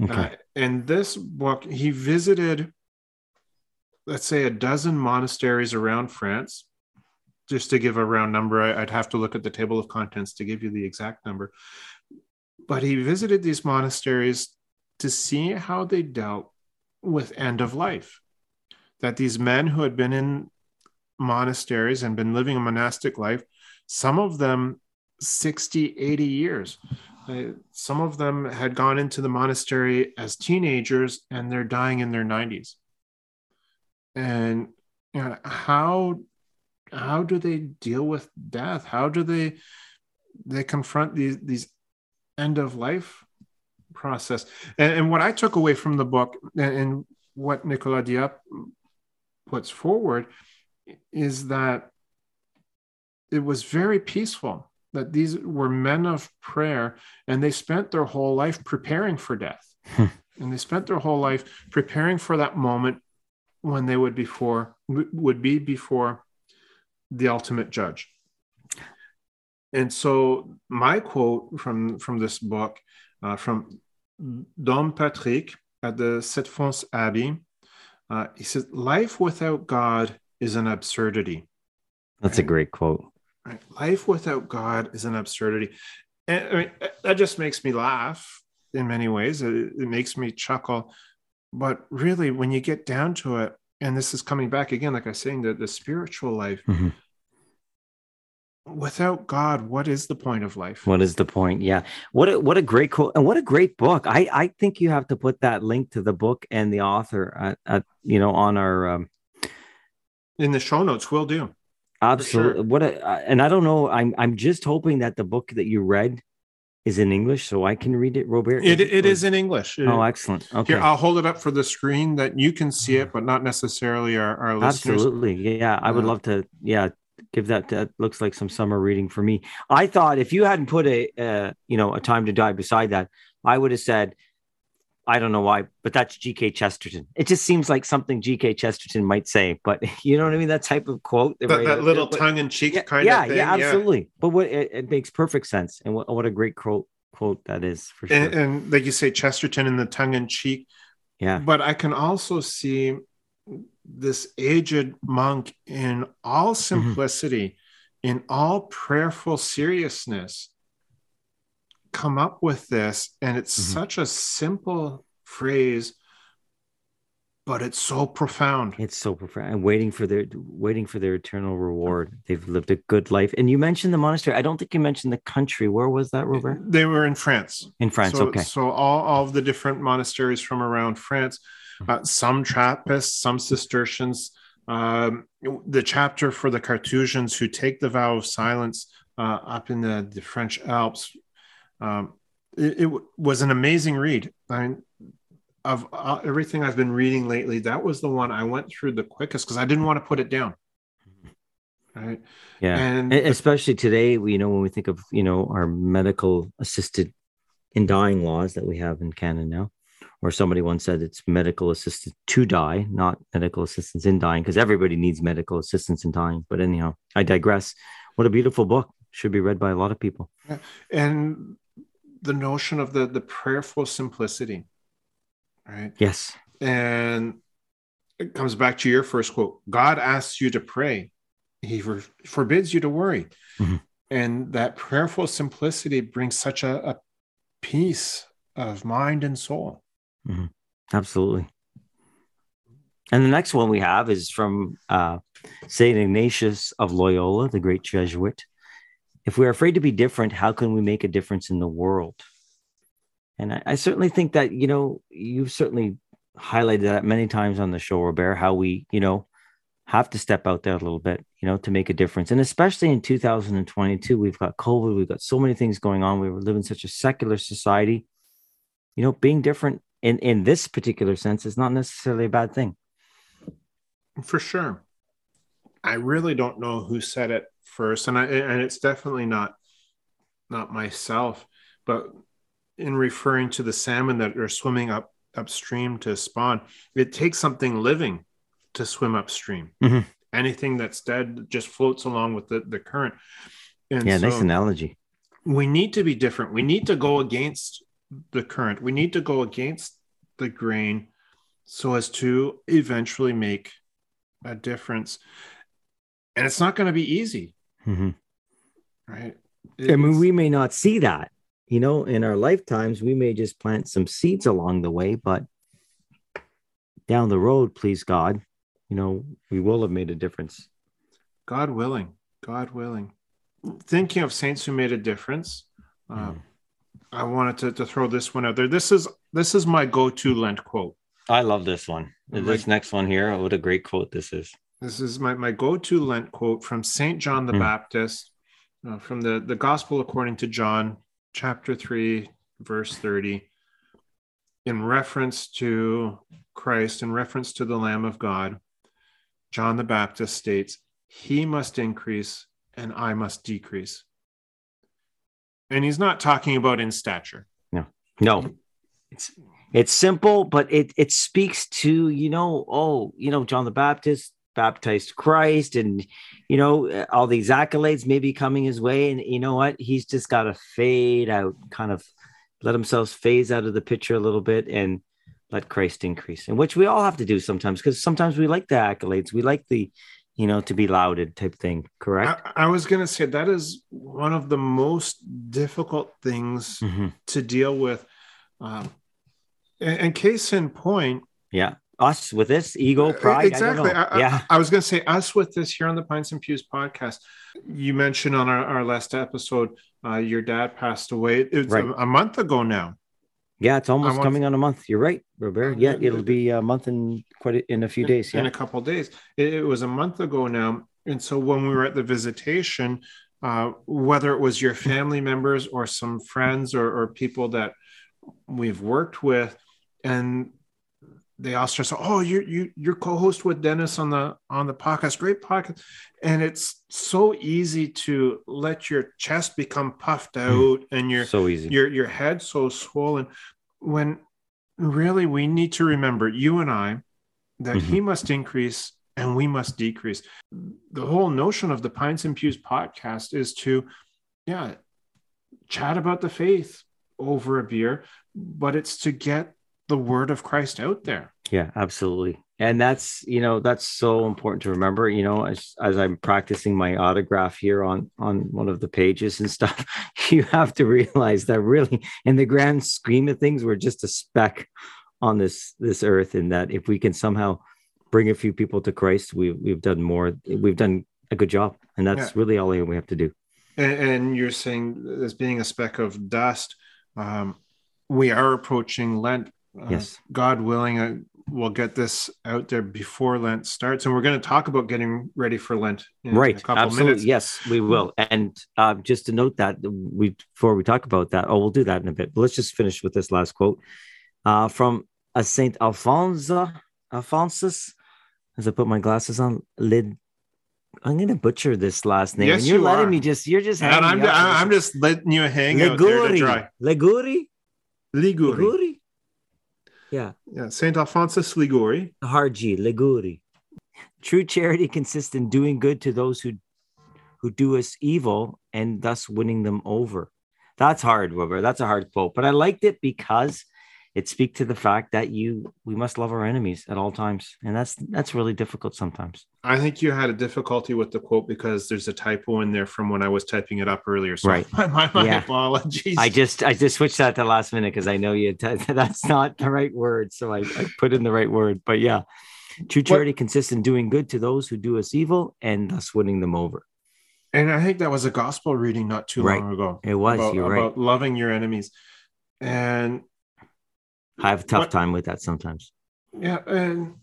Okay. Uh, and this book, he visited, let's say, a dozen monasteries around France. Just to give a round number, I'd have to look at the table of contents to give you the exact number. But he visited these monasteries to see how they dealt with end of life. That these men who had been in monasteries and been living a monastic life, some of them 60, 80 years. Uh, some of them had gone into the monastery as teenagers and they're dying in their 90s. And you know, how how do they deal with death? How do they they confront these these end of life process? And, and what I took away from the book and, and what Nicolas Diat puts forward is that it was very peaceful that these were men of prayer and they spent their whole life preparing for death. Hmm. and they spent their whole life preparing for that moment when they would before would be before the ultimate judge. And so my quote from from this book uh, from dom patrick at the Sept-Fons abbey uh, he says life without god is an absurdity. That's a great quote Right? Life without God is an absurdity. And I mean, that just makes me laugh in many ways. It, it makes me chuckle. But really, when you get down to it, and this is coming back again, like I was saying, the, the spiritual life, mm-hmm. without God, what is the point of life? What is the point? Yeah. What a, what a great quote and what a great book. I, I think you have to put that link to the book and the author at, at you know, on our, um, in the show notes, we'll do. Absolutely. Sure. What a, and I don't know. I'm I'm just hoping that the book that you read is in English so I can read it, Robert. It, it is in English. Oh, excellent. Okay. Here, I'll hold it up for the screen that you can see it, but not necessarily our, our listeners. Absolutely. Yeah. I would love to. Yeah. Give that, that looks like some summer reading for me. I thought if you hadn't put a, uh, you know, a time to die beside that, I would have said I don't know why, but that's G.K. Chesterton. It just seems like something G.K. Chesterton might say, but you know what I mean? That type of quote. That, that little tongue in cheek yeah, kind yeah, of thing. Yeah, absolutely. Yeah. But what it, it, makes perfect sense. And what, what a great quote quote that is for sure. And, and like you say, Chesterton in the tongue in cheek. Yeah. But I can also see this aged monk in all mm-hmm. simplicity, mm-hmm. in all prayerful seriousness come up with this and it's mm-hmm. such a simple phrase but it's so profound. It's so profound and waiting for their waiting for their eternal reward. They've lived a good life. And you mentioned the monastery. I don't think you mentioned the country. Where was that robert? they were in france. In france so, okay. so all, all of the different monasteries from around france mm-hmm. uh, some trappists some cistercians um, the chapter for the carthusians who take the vow of silence uh, up in the, the french alps um, it, it, was an amazing read. I mean, of uh, everything I've been reading lately, that was the one I went through the quickest because I didn't want to put it down. Right. Yeah. And especially today, you know, when we think of, you know, our medical assisted in dying laws that we have in Canada now, or somebody once said it's medical assisted to die, not medical assistance in dying, because everybody needs medical assistance in dying. But anyhow, I digress. What a beautiful book. Should be read by a lot of people. Yeah. And the notion of the the prayerful simplicity right yes and it comes back to your first quote god asks you to pray he for, forbids you to worry mm-hmm. and that prayerful simplicity brings such a, a peace of mind and soul mm-hmm. absolutely and the next one we have is from uh, St. Ignatius of Loyola, the great Jesuit if we're afraid to be different, how can we make a difference in the world? And I, I, certainly think that, you know, you've certainly highlighted that many times on the show, Robert, how we, you know, have to step out there a little bit, you know, to make a difference. And especially in 2022, we've got COVID, we've got so many things going on. We live in such a secular society. You know, being different in in this particular sense is not necessarily a bad thing. For sure. I really don't know who said it first, and I and it's definitely not not myself, but in referring to the salmon that are swimming up upstream to spawn, it takes something living to swim upstream. Mhm. Anything that's dead just floats along with the, the current. And Yeah, so nice analogy. we need to be different. We need to go against the current. We need to go against the grain so as to eventually make a difference. And it's not going to be easy, Mhm. right? I mean, we may not see that, you know, in our lifetimes. We may just plant some seeds along the way, but down the road, please God, you know, we will have made a difference. God willing, God willing. Thinking of saints who made a difference, uh, Mm. I wanted to, to throw this one out there. This is this is my go-to Lent quote. I love this one. Like- This next one here, what a great quote this is. This is my, my go-to Lent quote from Saint John the Hmm. Baptist, uh, from the the Gospel according to John, chapter three, verse thirty. In reference to Christ, in reference to the Lamb of God, John the Baptist states, "He must increase, and I must decrease." And he's not talking about in stature. No, no, it's it's simple, but it it speaks to you know oh you know John the Baptist baptized Christ and you know all these accolades may be coming his way and you know what he's just got to fade out kind of let himself phase out of the picture a little bit and let Christ increase and which we all have to do sometimes because sometimes we like the accolades we like the you know to be lauded type thing correct I, I was going to say that is one of the most difficult things Mhm. to deal with. Um, and, and case in point, yeah us with this ego pride exactly. I. I, I- yeah I was going to say us with this here on the Pints and Pews podcast. You mentioned on our, our last episode, uh, your dad passed away. It was Right. a, a month ago now. Yeah, it's almost coming on a month. You're right, Robert. Uh, Yeah, it'll be a month in quite a, in a few days. in a couple days. It, it was a month ago now, and so when we were at the visitation, uh, whether it was your family members or some friends or, or people that we've worked with, and they all start saying, "Oh, you're you you're co-host with Dennis on the on the podcast, great podcast," and it's so easy to let your chest become puffed hmm. out and your so easy. your your head so swollen. When really we need to remember you and i that he mm-hmm. must increase and we must decrease. The whole notion of the pints and pews podcast is to yeah chat about the faith over a beer but it's to get the word of christ out there Yeah, absolutely. And that's you know that's so important to remember. You know, as as I'm practicing my autograph here on on one of the pages and stuff, you have to realize that really, in the grand scheme of things, we're just a speck on this this earth, and that if we can somehow bring a few people to Christ, we we've done more. We've done a good job, and that's really all we have to do. and, and you're saying as being a speck of dust um, we are approaching lent uh, Yes. god willing uh, we'll get this out there before lent starts and we're going to talk about getting ready for lent in right a couple absolutely minutes yes we will and uh, just to note that we before we talk about that oh we'll do that in a bit but let's just finish with this last quote uh, from a saint alfonso alphonsus as i put my glasses on lid i'm gonna butcher this last name Yes, and you're you letting are. me just you're just and hanging I'm, I'm, just letting you hang this- out there to Liguri. dry Liguri? liguri Liguri? Yeah yeah saint alphonsus liguri hard G, Liguri. True charity consists in doing good to those who who do us evil and thus winning them over. That's hard, Wilbur. That's a hard quote, but I liked it because it speaks to the fact that you we must love our enemies at all times, and that's that's really difficult sometimes. i think you had a difficulty with the quote because there's a typo in there from when i was typing it up earlier so Right. my, my, my Yeah. apologies I just I just switched that to last minute because I know you that's not the right word, so I, I put in the right word. But yeah, true charity consists in doing good to those who do us evil and thus winning them over. And I think that was a gospel reading not too Right. long ago. It was. about, you're right. about loving your enemies. And I have a tough What- time with that sometimes. yeah, and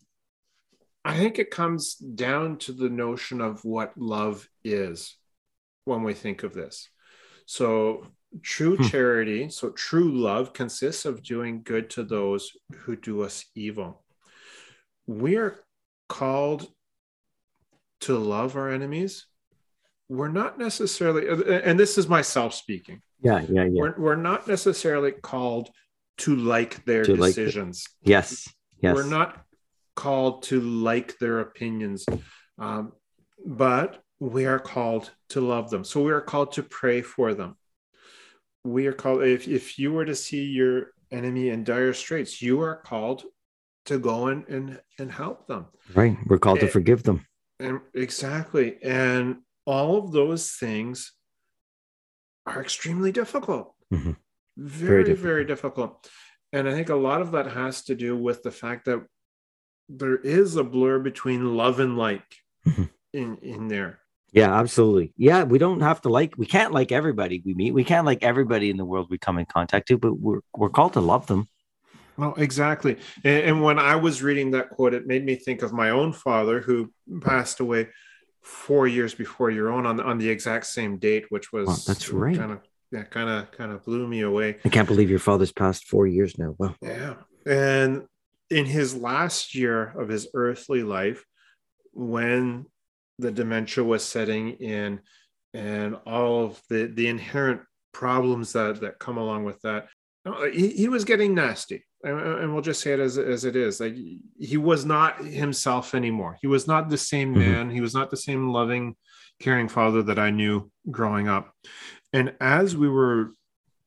I think it comes down to the notion of what love is when we think of this. So true Hmm. charity, so true love, consists of doing good to those who do us evil. We are called to love our enemies. We're not necessarily, and this is myself speaking, Yeah, yeah, yeah. we're, we're not necessarily called to like their To like the- decisions. yes, yes. We're not called to like their opinions, um, but we are called to love them. So we are called to pray for them. We are called, if, if you were to see your enemy in dire straits, you are called to go in and, and help them. right. We're called to forgive them. And exactly. And all of those things are extremely difficult. Mhm. Very, Very very difficult. And I think a lot of that has to do with the fact that there is a blur between love and like Mhm. in, in there. Yeah, absolutely. Yeah, we don't have to like. We can't like everybody we meet. We can't like everybody in the world we come in contact to, but we're we're called to love them. No, exactly. And, and when I was reading that quote, it made me think of my own father who passed away four years before your own on, on the exact same date, which was that's right. kind of yeah, kind of kind of blew me away. I can't believe your father's passed four years now. Wow. Yeah. And in his last year of his earthly life, when the dementia was setting in and all of the, the inherent problems that, that come along with that, uh, he, he was getting nasty. And, and we'll just say it as, as it is. Like he was not himself anymore. He was not the same Mhm. man. He was not the same loving, caring father that I knew growing up. And as we were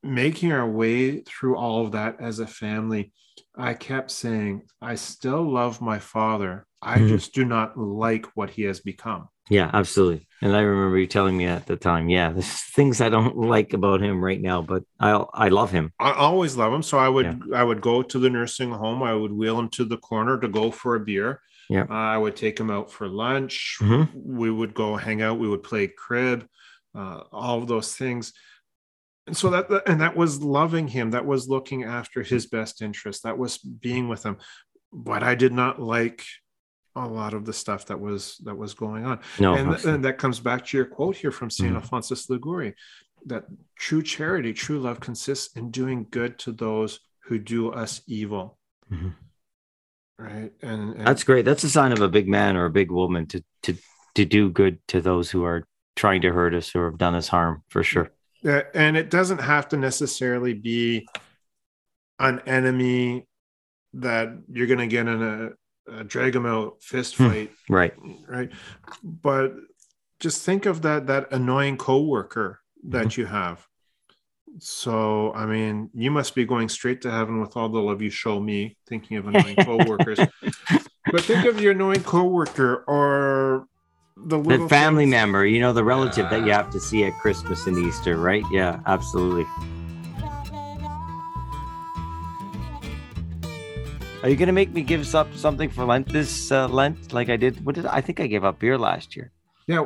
making our way through all of that as a family, I kept saying, I still love my father. I Mhm. just do not like what he has become. Yeah, absolutely. And I remember you telling me at the time, yeah, there's things I don't like about him right now, but I I love him. I always love him. So I would I would go to the nursing home. I would wheel him to the corner to go for a beer. Yeah. Uh, I would take him out for lunch. Mhm. We would go hang out. We would play crib. Uh, all of those things. And so that and that was loving him. That was looking after his best interest. That was being with him. But I did not like a lot of the stuff that was that was going on No, and, and that comes back to your quote here from St. Mhm. Alphonsus Liguori that true charity, true love consists in doing good to those who do us evil. Mhm. Right. And, and that's great. That's a sign of a big man or a big woman to to to do good to those who are trying to hurt us or have done us harm for sure. Yeah, and it doesn't have to necessarily be an enemy that you're going to get in a, a drag them out fist Hmm. fight, Right. right? But just think of that that annoying coworker that you have. So, I mean, you must be going straight to heaven with all the love you show me, thinking of annoying coworkers. but think of your annoying coworker or the The family things- member, you know, the relative that you have to see at Christmas and Easter, right? Yeah, absolutely. Are you gonna make me give up something for Lent this uh, Lent, like I did? What did I think I gave up beer last year? Yeah,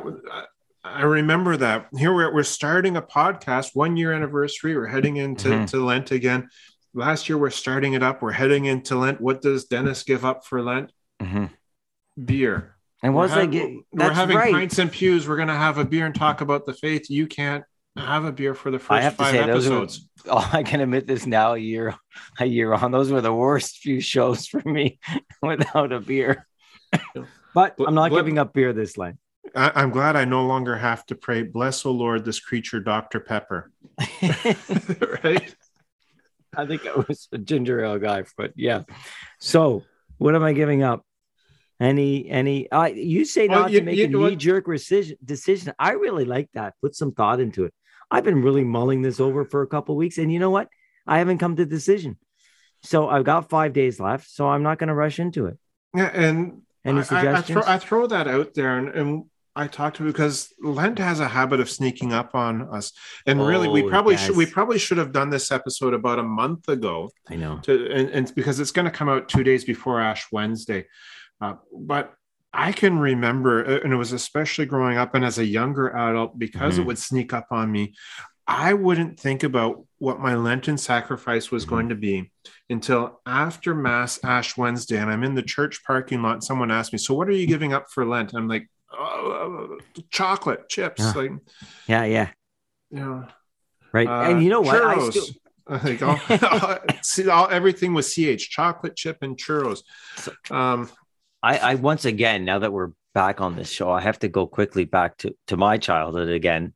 I- remember that. Here we're, we're starting a podcast, one year anniversary. We're heading into Mhm. to Lent again. Last year we're starting it up. We're heading into Lent. What does Dennis give up for Lent? Mhm. Beer. And We're was I get? we're having right. pints and pews. We're going to have a beer and talk about the faith. You can't have a beer for the I first have to five say, those are- episodes. Oh, I can admit this now. A year, a year on. Those were the worst few shows for me without a beer. But I'm not But- giving up beer this Lent. I, I'm glad I no longer have to pray, bless, O Lord, this creature, Dr. Pepper. right? I think I was a ginger ale guy, but yeah. So what am I giving up? Any any uh, you say Well, not you- to make you a knee jerk decision decision. I really like that. Put some thought into it. I've been really mulling this over for a couple weeks, and you know what? I haven't come to a decision. So I've got five days left, so I'm not going to rush into it. Yeah, and Any I- I, I, suggestions? throw, I throw that out there, and, and I talk to because Lent has a habit of sneaking up on us, and really, we Oh, probably should we probably should have done this episode about a month ago, I know. to and, and because it's going to come out two days before Ash Wednesday, uh, but. I can remember, uh, and it was especially growing up and as a younger adult, because it Mhm. would sneak up on me. I wouldn't think about what my Lenten sacrifice was Mhm. going to be until after Mass Ash Wednesday. And I'm in the church parking lot. And someone asked me, So, what are you giving up for Lent? I'm like, oh, chocolate, chips. Yeah. Like, Yeah, yeah. know, Right. Uh, and you know what? I churros. still, like all, see, all, everything was ch chocolate chip and churros um I, I once again, now that we're back on this show, I have to go quickly back to, to my childhood again.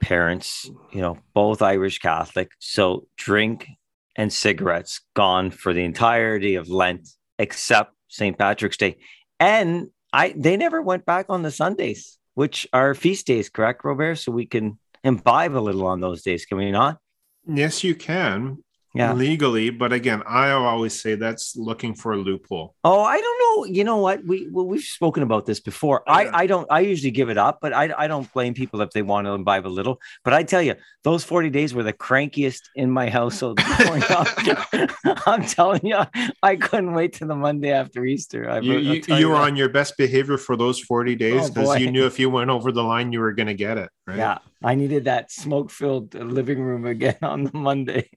Parents, you know, both Irish Catholic. So drink and cigarettes gone for the entirety of Lent, except St. Patrick's Day. And I they never went back on the Sundays, which are feast days, correct, Robert? So we can imbibe a little on those days, can we not? yes you can Yeah. legally but again i always say that's looking for a loophole Oh, I don't know. You know what? We well, we've spoken about this before. Yeah. I I don't. I usually give it up, but I I don't blame people if they want to imbibe a little. But I tell you, those forty days were the crankiest in my household. I'm telling you, I couldn't wait till the Monday after Easter. I, you, you, you were on your best behavior for those 40 days Oh, because boy. you knew if you went over the line you were going to get it right Yeah, I needed that smoke-filled living room again on the Monday.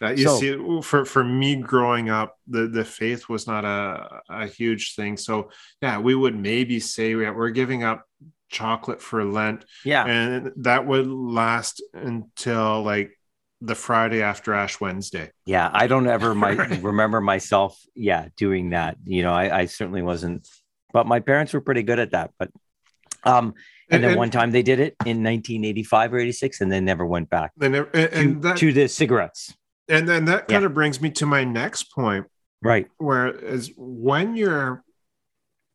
Uh, you So- see, for for me growing up, the the faith was not a a huge thing. So yeah, we would maybe say we- we're giving up chocolate for Lent, Yeah, and that would last until like the Friday after Ash Wednesday. yeah. I don't ever my remember myself. Yeah, doing that. You know, I, I certainly wasn't. But my parents were pretty good at that. But um, and, then one time they did it in 1985 or 86 and then never went back then and, to, that to the cigarettes and then that Yeah. kind of brings me to my next point, right where is when you're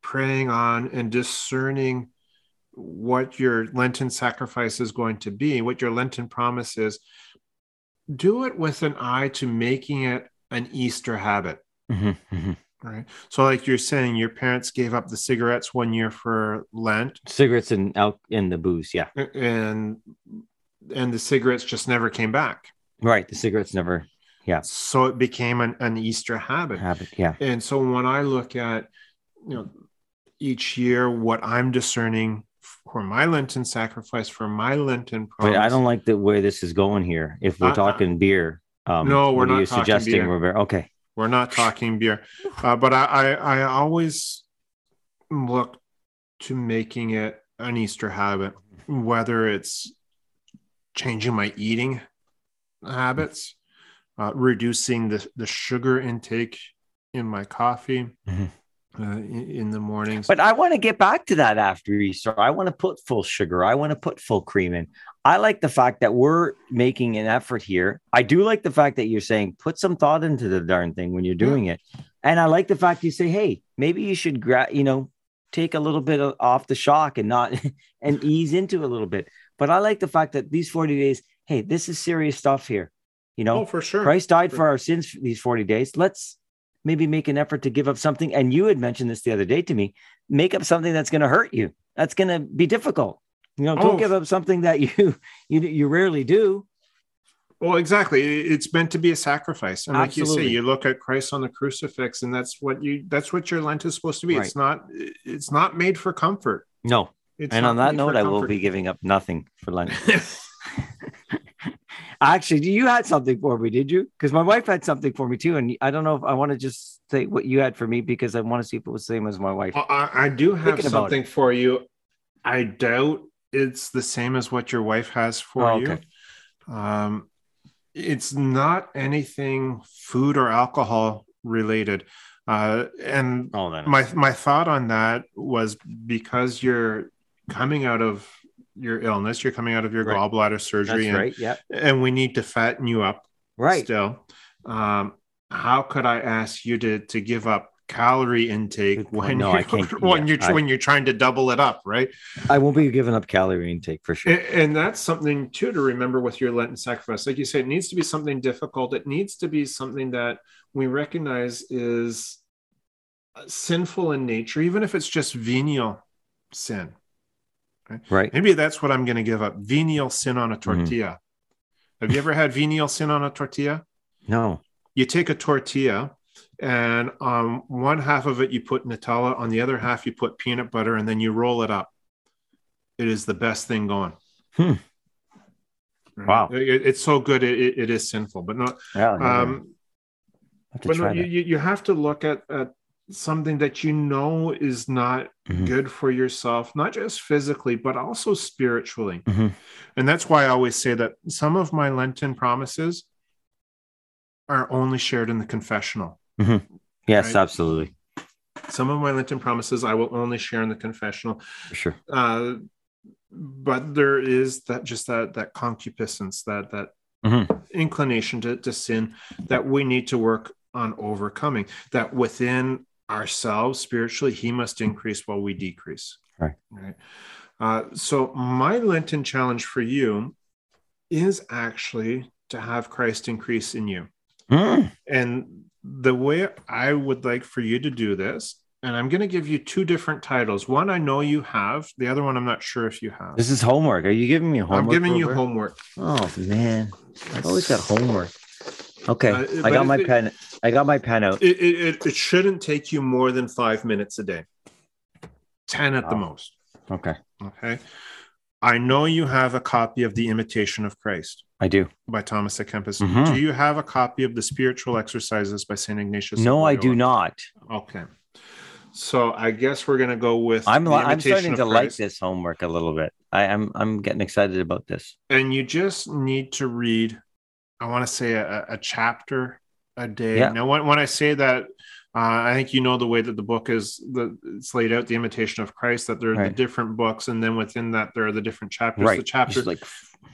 praying on and discerning what your Lenten sacrifice is going to be, what your Lenten promise is, do it with an eye to making it an Easter habit. Mhm, mhm. Right. So, like you're saying, your parents gave up the cigarettes one year for Lent, cigarettes and out in the booze yeah and and the cigarettes just never came back. right the cigarettes never Yeah. So it became an, an Easter habit. habit yeah And so when I look at, you know, each year what I'm discerning for my Lenten sacrifice, for my Lenten promise. but i don't like the way this is going here if we're Uh-uh. talking beer um No, we're what are not you talking suggesting beer. Robert? okay We're not talking beer, uh, but I, I I always look to making it an Easter habit, whether it's changing my eating habits, uh, reducing the the sugar intake in my coffee Mhm. Uh, in, in the mornings. but i want to get back to that after easter. I want to put full sugar. I want to put full cream in. I like the fact that we're making an effort here. I do like the fact that you're saying put some thought into the darn thing when you're doing it. And i like the fact you say hey maybe you should gra- you know take a little bit of, off the shock and not and ease into a little bit. But i like the fact that these 40 days hey this is serious stuff here you know? Oh, for sure. Christ died for our sins for these 40 days. Let's maybe make an effort to give up something. And you had mentioned this the other day to me make up something that's going to hurt you. That's going to be difficult. You know, don't Oh. give up something that you, you, you rarely do. Well, exactly. It's meant to be a sacrifice, and like you say, you look at Christ on the crucifix, and that's what you that's what your Lent is supposed to be. It's not it's not made for comfort. No. It's and on that note, I will be giving up nothing for Lent. Actually, you had something for me, did you? Because my wife had something for me too. And I don't know if I want to just say what you had for me because I want to see if it was the same as my wife. Well, I, I do have Thinking something for you. I doubt it's the same as what your wife has for Oh, you. okay. Um, it's not anything food or alcohol related. Uh, and Oh, my my thought on that was because you're coming out of your illness, you're coming out of your Right. gallbladder That's surgery, and, right. Yeah. and we need to fatten you up Right. still. Um, how could I ask you to to give up calorie intake when No, you're, when yeah, you're I- when you're trying to double it up, right? I won't be giving up calorie intake for sure. And, and that's something too to remember with your Lenten sacrifice. Like you said, it needs to be something difficult. It needs to be something that we recognize is sinful in nature, even if it's just venial sin. Right. Maybe that's what I'm going to give up: venial sin on a tortilla. Have you ever had venial sin on a tortilla? No. you take a tortilla and on one half of it you put Nutella, on the other half you put peanut butter, and then you roll it up. It is the best thing going. Hmm. Right? Wow. It- it's so good. It, it- is sinful, but not. Yeah. Um, have but no, you, you you have to look at, at something that you know is not Mhm. good for yourself, not just physically, but also spiritually. Mhm. And that's why I always say that some of my Lenten promises are only shared in the confessional. Yes, Right. absolutely. Some of my Lenten promises I will only share in the confessional. For sure. Uh, but there is that just that that concupiscence, that that Mhm. inclination to, to sin that we need to work on overcoming. That within ourselves spiritually, he must increase while we decrease. Right. Right. Uh, so my Lenten challenge for you is actually to have Christ increase in you. Mm. And the way I would like for you to do this, and I'm going to give you two different titles. One I know you have, the other one I'm not sure if you have. This is homework. Are you giving me homework? I'm giving you homework. Oh man, I've always got homework. Okay, Uh, I got my it- pen. I got my pen out. It, it, it, shouldn't take you more than five minutes a day, 10 at the most. Okay, Okay. I know you have a copy of The Imitation of Christ I do. by Thomas A. Kempis. Mhm. Do you have a copy of The Spiritual Exercises by St. Ignatius? No, I do not. Okay. So I guess we're going to go with I'm The I'm starting of to like this homework a little bit. I, I'm I'm getting excited about this. and you just need to read i want to say a, a chapter a day. Yeah. now when, when i say that uh, i think you know the way that the book is the it's laid out the imitation of christ that there are the different books and then within that there are the different chapters. Right, the chapters like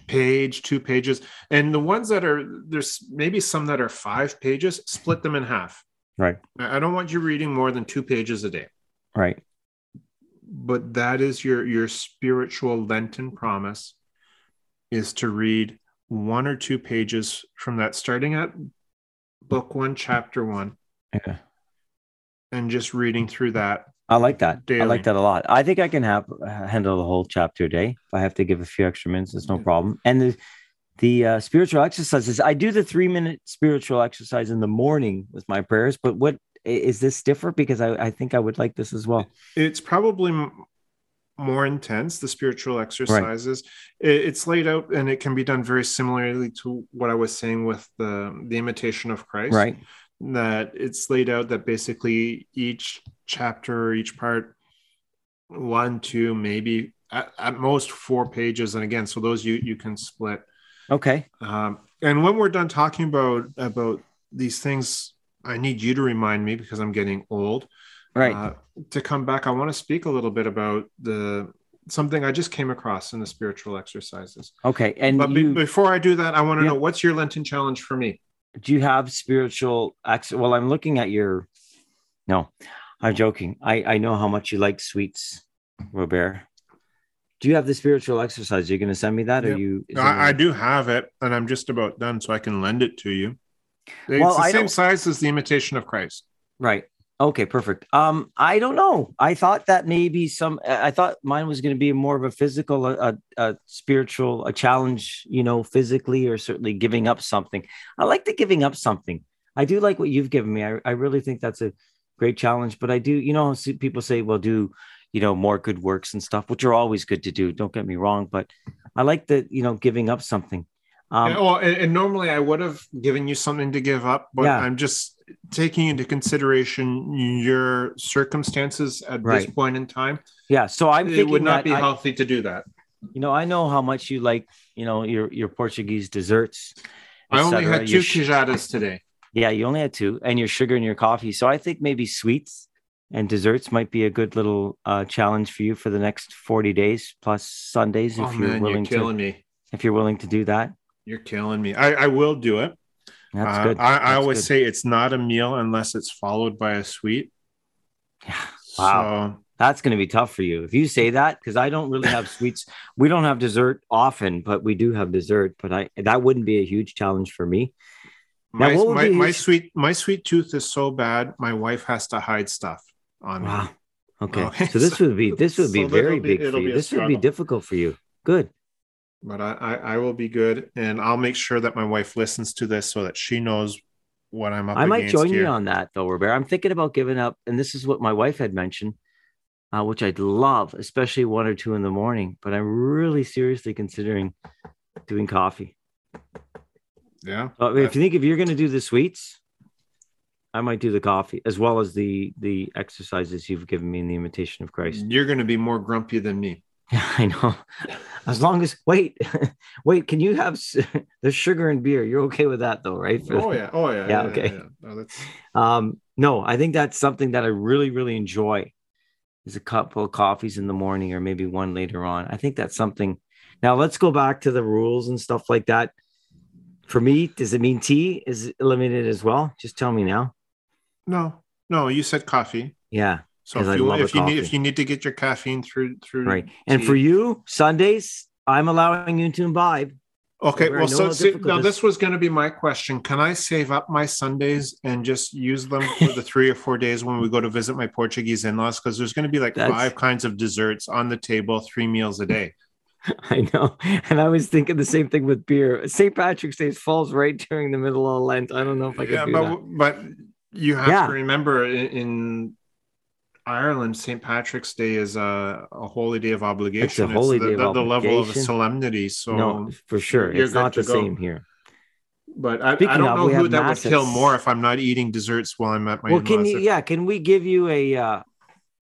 page two pages. And the ones that are there's maybe some that are five pages split them in half. Right, i I don't want you reading more than two pages a day. Right. but that is your your spiritual lenten promise is to read one or two pages from that starting at book one chapter one Yeah, and just reading through that I like that. I like that a lot. I think I can have uh, handle the whole chapter a day. If I have to give a few extra minutes, it's no problem. And the the uh, spiritual exercises, I do the three minute spiritual exercise in the morning with my prayers. But what is this different? Because I, I think I would like this as well. it's probably more intense the spiritual exercises It- it's laid out and it can be done very similarly to what i was saying with the the imitation of christ Right. that it's laid out that basically each chapter each part one two maybe at, at most four pages and again so those you you can split Okay. um, and when we're done talking about about these things i need you to remind me because i'm getting old Right. uh, to come back i want to speak a little bit about the something i just came across in the spiritual exercises okay. And but be- before i do that i want to Yeah. know what's your lenten challenge for me do you have spiritual ex well i'm looking at your no i'm joking i i know how much you like sweets robert do you have the spiritual exercise you're going to send me that or you I, I do have it, and I'm just about done, so I can lend it to you. It's Well, the I same don't- size as the Imitation of Christ. right okay perfect. Um i don't know. I thought that maybe some i thought mine was going to be more of a physical a, a, a spiritual a challenge you know physically or certainly giving up something. I like the giving up something. I do like what you've given me. I, I really think that's a great challenge but i do you know people say well do you know more good works and stuff which are always good to do don't get me wrong but i like the you know giving up something um and, well, and, and normally I would have given you something to give up, but Yeah. I'm just taking into consideration your circumstances at Right. this point in time. yeah so i'm it would not be I- healthy to do that. You know, I know how much you like, you know, your your Portuguese desserts. I only had two sh- queijadas today. yeah, you only had two, and your sugar and your coffee. So I think maybe sweets and desserts might be a good little uh, challenge for you for the next forty days plus Sundays if oh you're man, you're willing killing to. me. If you're willing to do that, You're killing me. I, I will do it. that's Uh, good. I, I That's always good. say it's not a meal unless it's followed by a sweet. Yeah. Wow. So that's going to be tough for you if you say that because I don't really have sweets. We don't have dessert often, but we do have dessert. But I that wouldn't be a huge challenge for me. Now, my, my, be my sweet my sweet tooth is so bad my wife has to hide stuff on Wow. me. Okay. Okay, So this would be this would be so very it'll be- big for you. be This would be difficult for you. Good. But I, I I will be good, and I'll make sure that my wife listens to this so that she knows what I'm up to. I might join here. you on that though, Robert. I'm thinking about giving up, and this is what my wife had mentioned, uh, which I'd love, especially one or two in the morning. But I'm really seriously considering doing coffee. Yeah, So if you think if you're going to do the sweets, I might do the coffee as well as the the exercises you've given me in the imitation of Christ. You're going to be more grumpy than me. Yeah, I know. As long as wait, wait, can you have there's sugar and beer? You're okay with that though, right? For- Oh yeah, oh yeah, Yeah, okay. No, that's Um, no, I think that's something that I really, really enjoy. Is a couple of coffees in the morning or maybe one later on. I think that's something. Now let's go back to the rules and stuff like that. For me, does it mean tea is eliminated as well? Just tell me now. no, no. You said coffee. Yeah, So if you if you need if you need to get your caffeine through through right. And tea- for you, Sundays, I'm allowing you to imbibe. Okay, well, know so see, now this- was going to be my question. Can I save up my Sundays and just use them for the three or four days when we go to visit my Portuguese in-laws? Because there's going to be like That's- five kinds of desserts on the table, three meals a day. I know. And I was thinking the same thing with beer. St. Patrick's Day falls right during the middle of Lent. I don't know if I can Yeah, do but that. but you have Yeah. to remember in, in Ireland, St. Patrick's Day is a, a holy day of obligation. It's a holy the, day of the, the level of solemnity. So, no, for sure. It's not the go. same here. but I, I don't of, know who that mass would kill more if I'm not eating desserts while I'm at my well, can you? Yeah, can we give you a uh,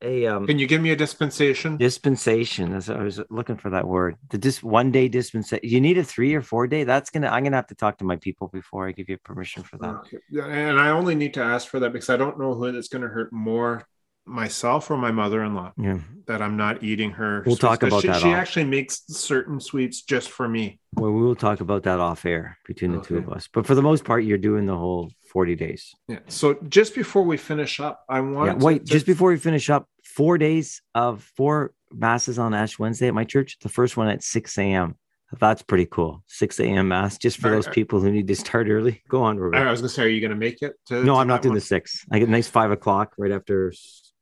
a um, Can you give me a dispensation? dispensation? As I was looking for that word, the dis one day dispensation. You need a three or four day. That's gonna. I'm gonna have to talk to my people before I give you permission for that. Okay. And I only need to ask for that because I don't know who that's going to hurt more, myself or my mother-in-law, Yeah, that I'm not eating her. We'll sweets. talk about she, that She off. actually makes certain sweets just for me. well, we will talk about that off air between the two of us. But for the most part, you're doing the whole 40 days. Yeah. So just before we finish up, I want Yeah, wait, just before we finish up, four days of four masses on Ash Wednesday at my church. The first one at 6 a.m. That's pretty cool. 6 a.m. mass just for Are- those people who need to start early. Go on, Robert. I was going to say, are you going to make it? To, no, to I'm not doing one? the six. I get a nice five o'clock right after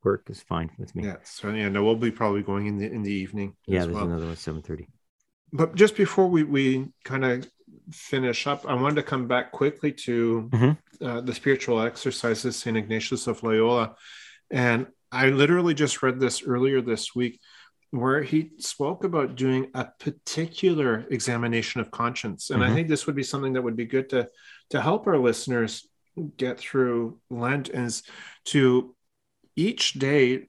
work is fine with me. Yeah. So yeah, no, we'll be probably going in the in the evening. Yeah, as there's well. another one, 7:30. But just before we, we kind of finish up, I wanted to come back quickly to Mhm. uh, the spiritual exercises, St. Ignatius of Loyola. And I literally just read this earlier this week where he spoke about doing a particular examination of conscience. And I Mhm. think this would be something that would be good to, to help our listeners get through Lent is to each day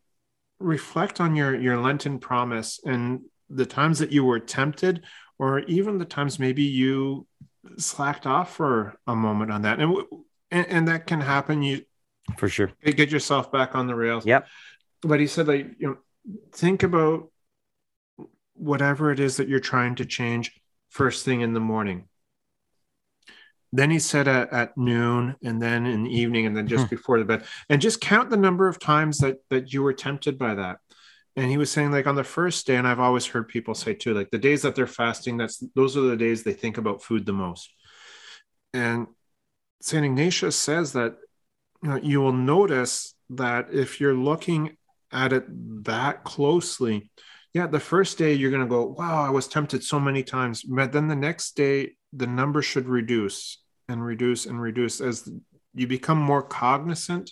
reflect on your, your Lenten promise and the times that you were tempted or even the times maybe you slacked off for a moment on that and and, and that can happen you For sure. get yourself back on the rails Yep. but he said like you know think about whatever it is that you're trying to change first thing in the morning then he said at, at noon and then in the evening and then just Hmm. before the bed. And just count the number of times that that you were tempted by that. And he was saying like on the first day and i've always heard people say too like the days that they're fasting that's those are the days they think about food the most. And saint ignatius says that you, know, you will notice that if you're looking at it that closely yeah the first day you're going to go wow i was tempted so many times. But then the next day the number should reduce and reduce and reduce as you become more cognizant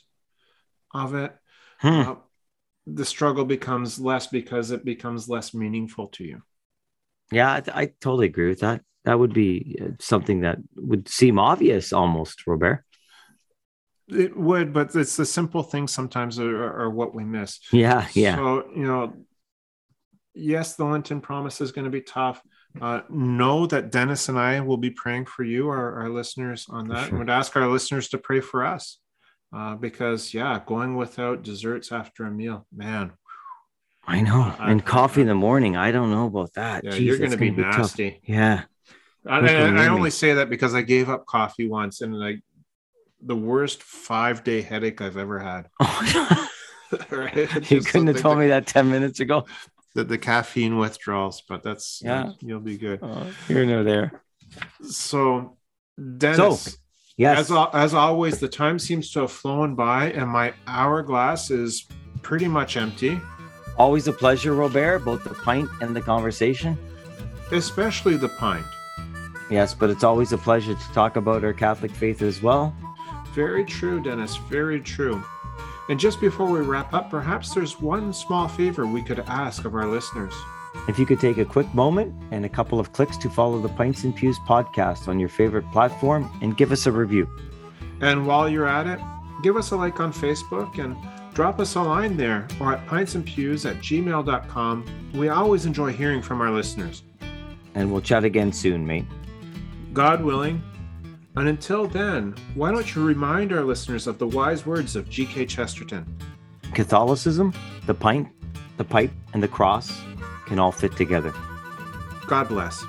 of it Hmm. uh, the struggle becomes less because it becomes less meaningful to you. Yeah, I, I totally agree with that. That would be uh, something that would seem obvious almost, Robert. It would, but it's the simple things sometimes are, are what we miss. Yeah, yeah. So, you know, yes, the Lenten promise is going to be tough. Uh, know that Dennis and I will be praying for you, our, our listeners, on that. sure. And would ask our listeners to pray for us. Uh, because, yeah, going without desserts after a meal, man, I know. I- and I- coffee in the morning. I don't know about that. yeah, Jeez, you're going to be nasty. Yeah. I, I, I only say that because I gave up coffee once and like the worst five day headache I've ever had. right? you couldn't have told me that 10 minutes ago. The, the caffeine withdrawals, but that's Yeah. you'll be good. Oh, here nor there. So, Dennis, Yes. as as always, the time seems to have flown by, and my hourglass is pretty much empty. Always a pleasure, Robert, both the pint and the conversation. Especially the pint. Yes, but it's always a pleasure to talk about our Catholic faith as well. Very true, Dennis. Very true. And just before we wrap up, perhaps there's one small favor we could ask of our listeners. If you could take a quick moment and a couple of clicks to follow the Pints and Pews podcast on your favorite platform and give us a review. And while you're at it, give us a like on Facebook and drop us a line there or at pintsandpews at gmail.com. We always enjoy hearing from our listeners. And we'll chat again soon, mate. God willing. And until then, why don't you remind our listeners of the wise words of G.K. Chesterton? Catholicism, the pint, the pipe, and the cross can all fit together. God bless.